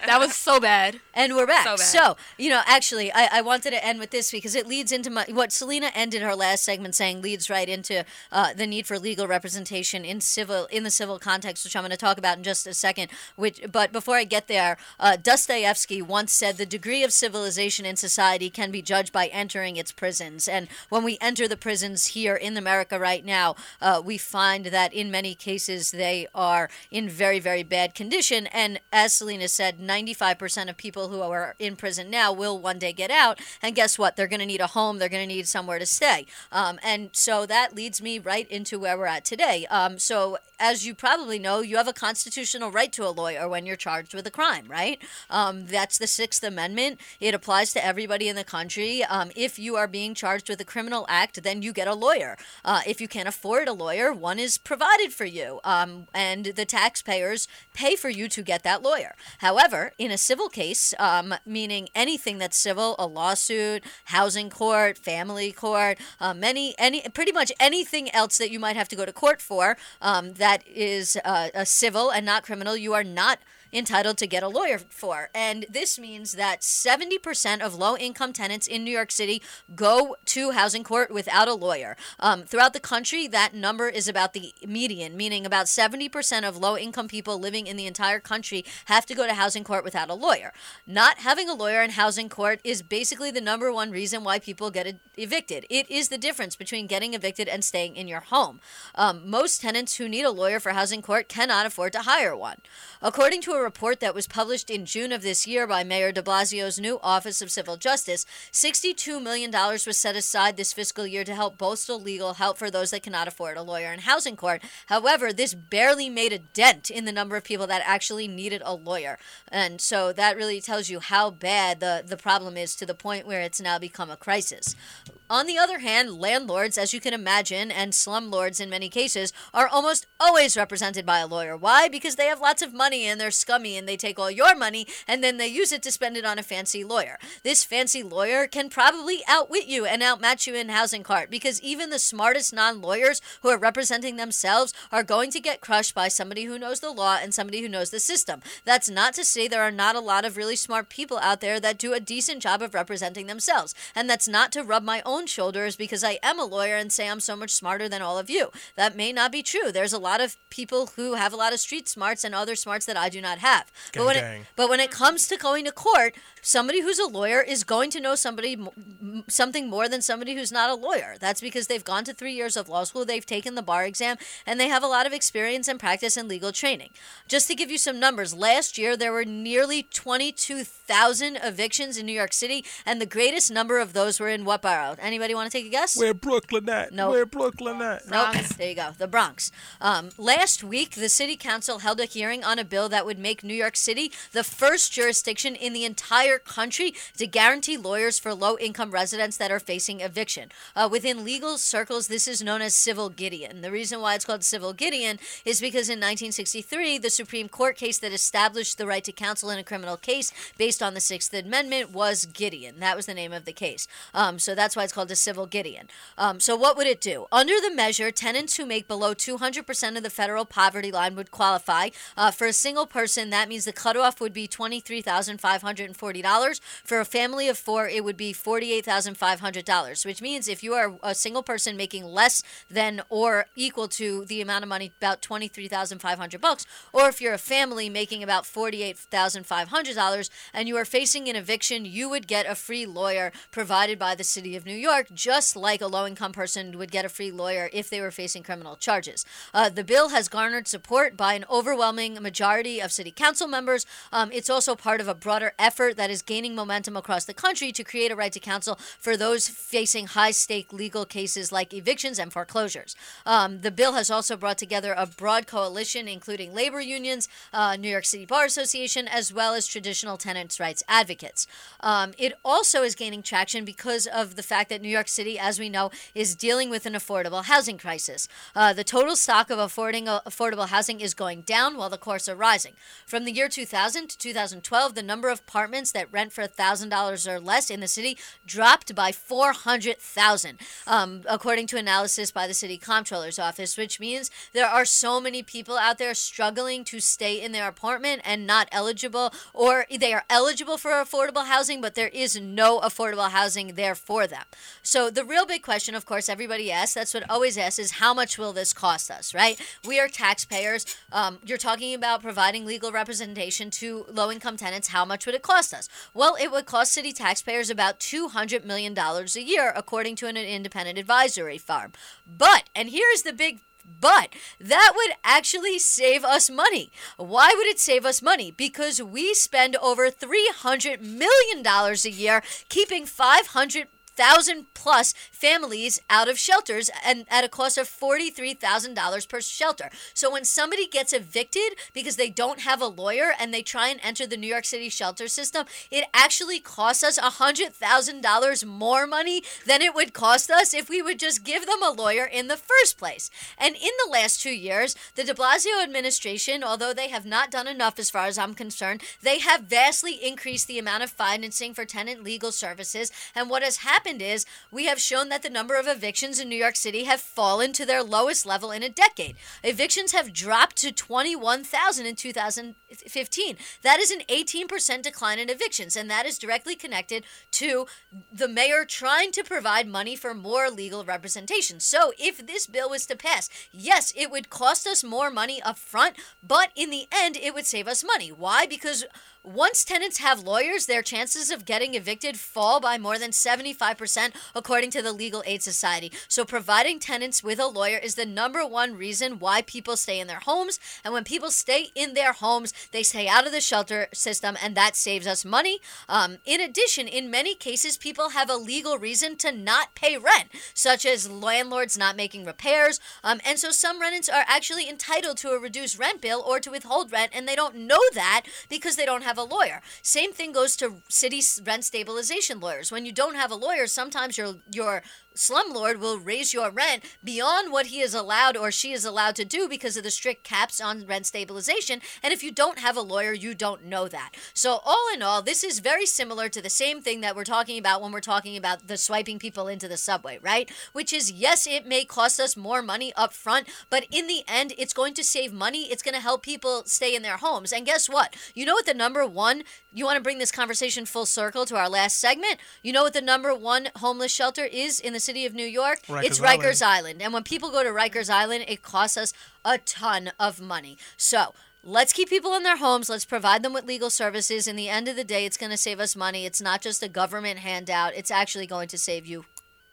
That was so bad. And we're back. So So, you know, actually, I, I wanted to end with this because it leads into my, what Selena ended her last segment saying leads right into uh, the need for legal representation in civil in the civil context, which I'm going to talk about in just a second. Which, but before I get there, uh, Dostoevsky once said the degree of civilization in society can be judged by entering its prisons. And when we enter the prisons here in America right now, uh, we find that in many cases they are in very, very bad condition. And as Selena said, 95% of people who are in prison now will one day get out. And guess what? They're going to need a home, they're going to need somewhere to stay. Um, and so that leads me right into where we're at today. Um, so, as you probably know, you have a constitutional right to a lawyer when you're charged with a crime, right? Um, that's the Sixth Amendment. It applies to everybody in the country. Um, if you are being charged with a criminal act, then you get a lawyer. Uh, if you can't afford a lawyer, one is provided for you. Um, and the taxpayers pay for you to get that lawyer. However, in a civil case, um, meaning anything that's civil, a lawsuit, housing court, family court, um, many, any, pretty much anything else that you might have to go to court for um, that is uh, a civil and not criminal, you are not entitled to get a lawyer for. And this means that 70% of low income tenants in New York City go to housing court without a lawyer. Um, throughout the country, that number is about the median, meaning about 70% of low income people living in the entire country have to go to housing court without a lawyer. Not having a lawyer in housing court is basically the number one reason why people get evicted. It is the difference between getting evicted and staying in your home. Um, most tenants who need a lawyer for housing court cannot afford to hire one. According to a report that was published in June of this year by Mayor de Blasio's new Office of Civil Justice, $62 million was set aside this fiscal year to help bolster legal help for those that cannot afford a lawyer in housing court. However, this barely made a dent in the number of people that actually needed a lawyer. And so that really tells you how bad the, the problem is to the point where it's now become a crisis. On the other hand, landlords, as you can imagine, and slumlords in many cases, are almost always represented by a lawyer. Why? Because they have lots of money and they're scummy and they take all your money and then they use it to spend it on a fancy lawyer. This fancy lawyer can probably outwit you and outmatch you in housing court because even the smartest non lawyers who are representing themselves are going to get crushed by somebody who knows the law and somebody who knows the system. That's not to say there are not a lot of really smart people out there that do a decent job of representing themselves. And that's not to rub my own shoulders because I am a lawyer and say I'm so much smarter than all of you. That may not be true. There's a lot of people who have a lot of street smarts and other smarts that I do not have. Gang, but when gang. it but when it comes to going to court, somebody who's a lawyer is going to know somebody something more than somebody who's not a lawyer. That's because they've gone to 3 years of law school, they've taken the bar exam, and they have a lot of experience and practice in legal training. Just to give you some numbers, last year there were nearly 22,000 evictions in New York City, and the greatest number of those were in what borough? Anybody want to take a guess? Where Brooklyn at? Nope. Where Brooklyn at? Nope. There you go. The Bronx. Um, last week, the city council held a hearing on a bill that would make New York City the first jurisdiction in the entire country to guarantee lawyers for low income residents that are facing eviction. Uh, within legal circles, this is known as civil Gideon. The reason why it's called civil Gideon is because in 1963, the Supreme Court case that established the right to counsel in a criminal case based on the Sixth Amendment was Gideon. That was the name of the case. Um, so that's why it's called a civil Gideon. Um, so what would it do? Under the measure, tenants who make below 200% of the federal poverty line would qualify. Uh, for a single person, that means the cutoff would be $23,540. For a family of four, it would be $48,500, which means if you are a single person making less than or equal to the amount of money, about 23500 bucks, or if you're a family making about $48,500 and you are facing an eviction, you would get a free lawyer provided by the city of New York, just like a low income person would get a free lawyer if they were facing criminal charges. Uh, the bill has garnered support by an overwhelming majority of city council members. Um, it's also part of a broader effort that is gaining momentum across the country to create a right to counsel for those facing high stake legal cases like evictions and foreclosures. Um, the bill has also brought together a broad coalition, including labor unions, uh, New York City Bar Association, as well as traditional tenants' rights advocates. Um, it also is gaining traction because of the fact that New York City, as we know, is dealing with an affordable housing crisis. Uh, the total stock of affording uh, affordable housing is going down while the costs are rising. From the year 2000 to 2012, the number of apartments that rent for $1,000 or less in the city dropped by 400,000, um, according to analysis by the city comptroller's office, which means there are so many people out there struggling to stay in their apartment and not eligible, or they are eligible for affordable housing, but there is no affordable housing there for them. So the real big question, of course, everybody asks, that's what always asks, is how much will this cost us, right? We are taxpayers. Um, you're talking about providing legal representation to low income tenants. How much would it cost us? Well, it would cost city taxpayers about $200 million a year, according to an independent advisory firm. But, and here's the big but that would actually save us money. Why would it save us money? Because we spend over $300 million a year keeping 500 thousand plus families out of shelters and at a cost of forty-three thousand dollars per shelter. So when somebody gets evicted because they don't have a lawyer and they try and enter the New York City shelter system, it actually costs us a hundred thousand dollars more money than it would cost us if we would just give them a lawyer in the first place. And in the last two years, the De Blasio administration, although they have not done enough as far as I'm concerned, they have vastly increased the amount of financing for tenant legal services. And what has happened is we have shown that the number of evictions in New York City have fallen to their lowest level in a decade. Evictions have dropped to 21,000 in 2015. That is an 18% decline in evictions, and that is directly connected to the mayor trying to provide money for more legal representation. So, if this bill was to pass, yes, it would cost us more money up front, but in the end, it would save us money. Why? Because once tenants have lawyers, their chances of getting evicted fall by more than 75%, according to the Legal Aid Society. So, providing tenants with a lawyer is the number one reason why people stay in their homes. And when people stay in their homes, they stay out of the shelter system, and that saves us money. Um, in addition, in many cases, people have a legal reason to not pay rent, such as landlords not making repairs. Um, and so, some renters are actually entitled to a reduced rent bill or to withhold rent, and they don't know that because they don't have have a lawyer. Same thing goes to city rent stabilization lawyers. When you don't have a lawyer, sometimes your your slumlord will raise your rent beyond what he is allowed or she is allowed to do because of the strict caps on rent stabilization. And if you don't have a lawyer, you don't know that. So, all in all, this is very similar to the same thing that we're talking about when we're talking about the swiping people into the subway, right? Which is, yes, it may cost us more money up front, but in the end, it's going to save money. It's going to help people stay in their homes. And guess what? You know what the number one, you want to bring this conversation full circle to our last segment? You know what the number one homeless shelter is in the city of New York? Rikers it's Rikers Island. And when people go to Rikers Island, it costs us a ton of money. So, Let's keep people in their homes. Let's provide them with legal services. In the end of the day, it's going to save us money. It's not just a government handout. It's actually going to save you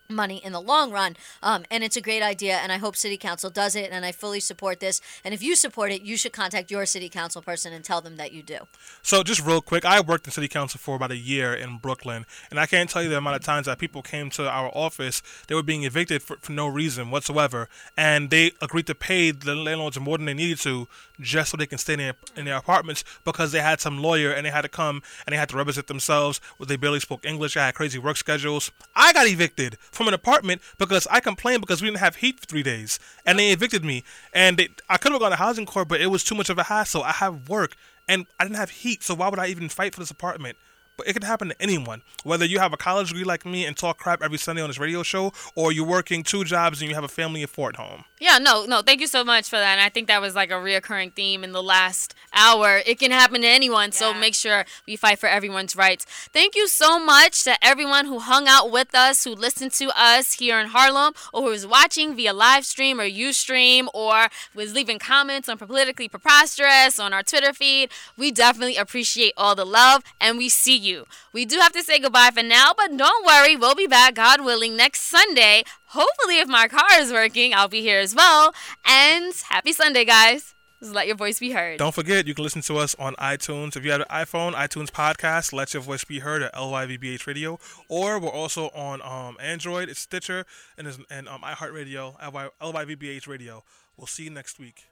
money in the long run. Um, and it's a great idea, and I hope City Council does it, and I fully support this. And if you support it, you should contact your City Council person and tell them that you do. So just real quick, I worked in city council for about a year in Brooklyn, and I can't tell you the amount of times that people came to our office, they were being evicted for, for no reason whatsoever, and they agreed to pay the landlords more than they needed to just so they can stay in their, in their apartments because they had some lawyer and they had to come and they had to represent themselves. They barely spoke English. I had crazy work schedules. I got evicted from an apartment because I complained because we didn't have heat for three days, and they evicted me. And they, I could have gone to housing court, but it was too much of a hassle. I have work and I didn't have heat, so why would I even fight for this apartment? But it can happen to anyone. Whether you have a college degree like me and talk crap every Sunday on this radio show, or you're working two jobs and you have a family of four at home. Yeah, no, no. Thank you so much for that. And I think that was like a reoccurring theme in the last hour. It can happen to anyone, so make sure we fight for everyone's rights. Thank you so much to everyone who hung out with us, who listened to us here in Harlem, or who was watching via live stream or Ustream, or was leaving comments on Politically Preposterous on our Twitter feed. We definitely appreciate all the love, and we see you. We do have to say goodbye for now, but don't worry, we'll be back, God willing, next Sunday. Hopefully, if my car is working, I'll be here as well. And happy Sunday, guys. Just let your voice be heard. Don't forget, you can listen to us on iTunes. If you have an iPhone, iTunes podcast, Let Your Voice Be Heard at LYVBH Radio. Or we're also on um, Android, it's Stitcher, and, and um, iHeartRadio, LYVBH Radio. We'll see you next week.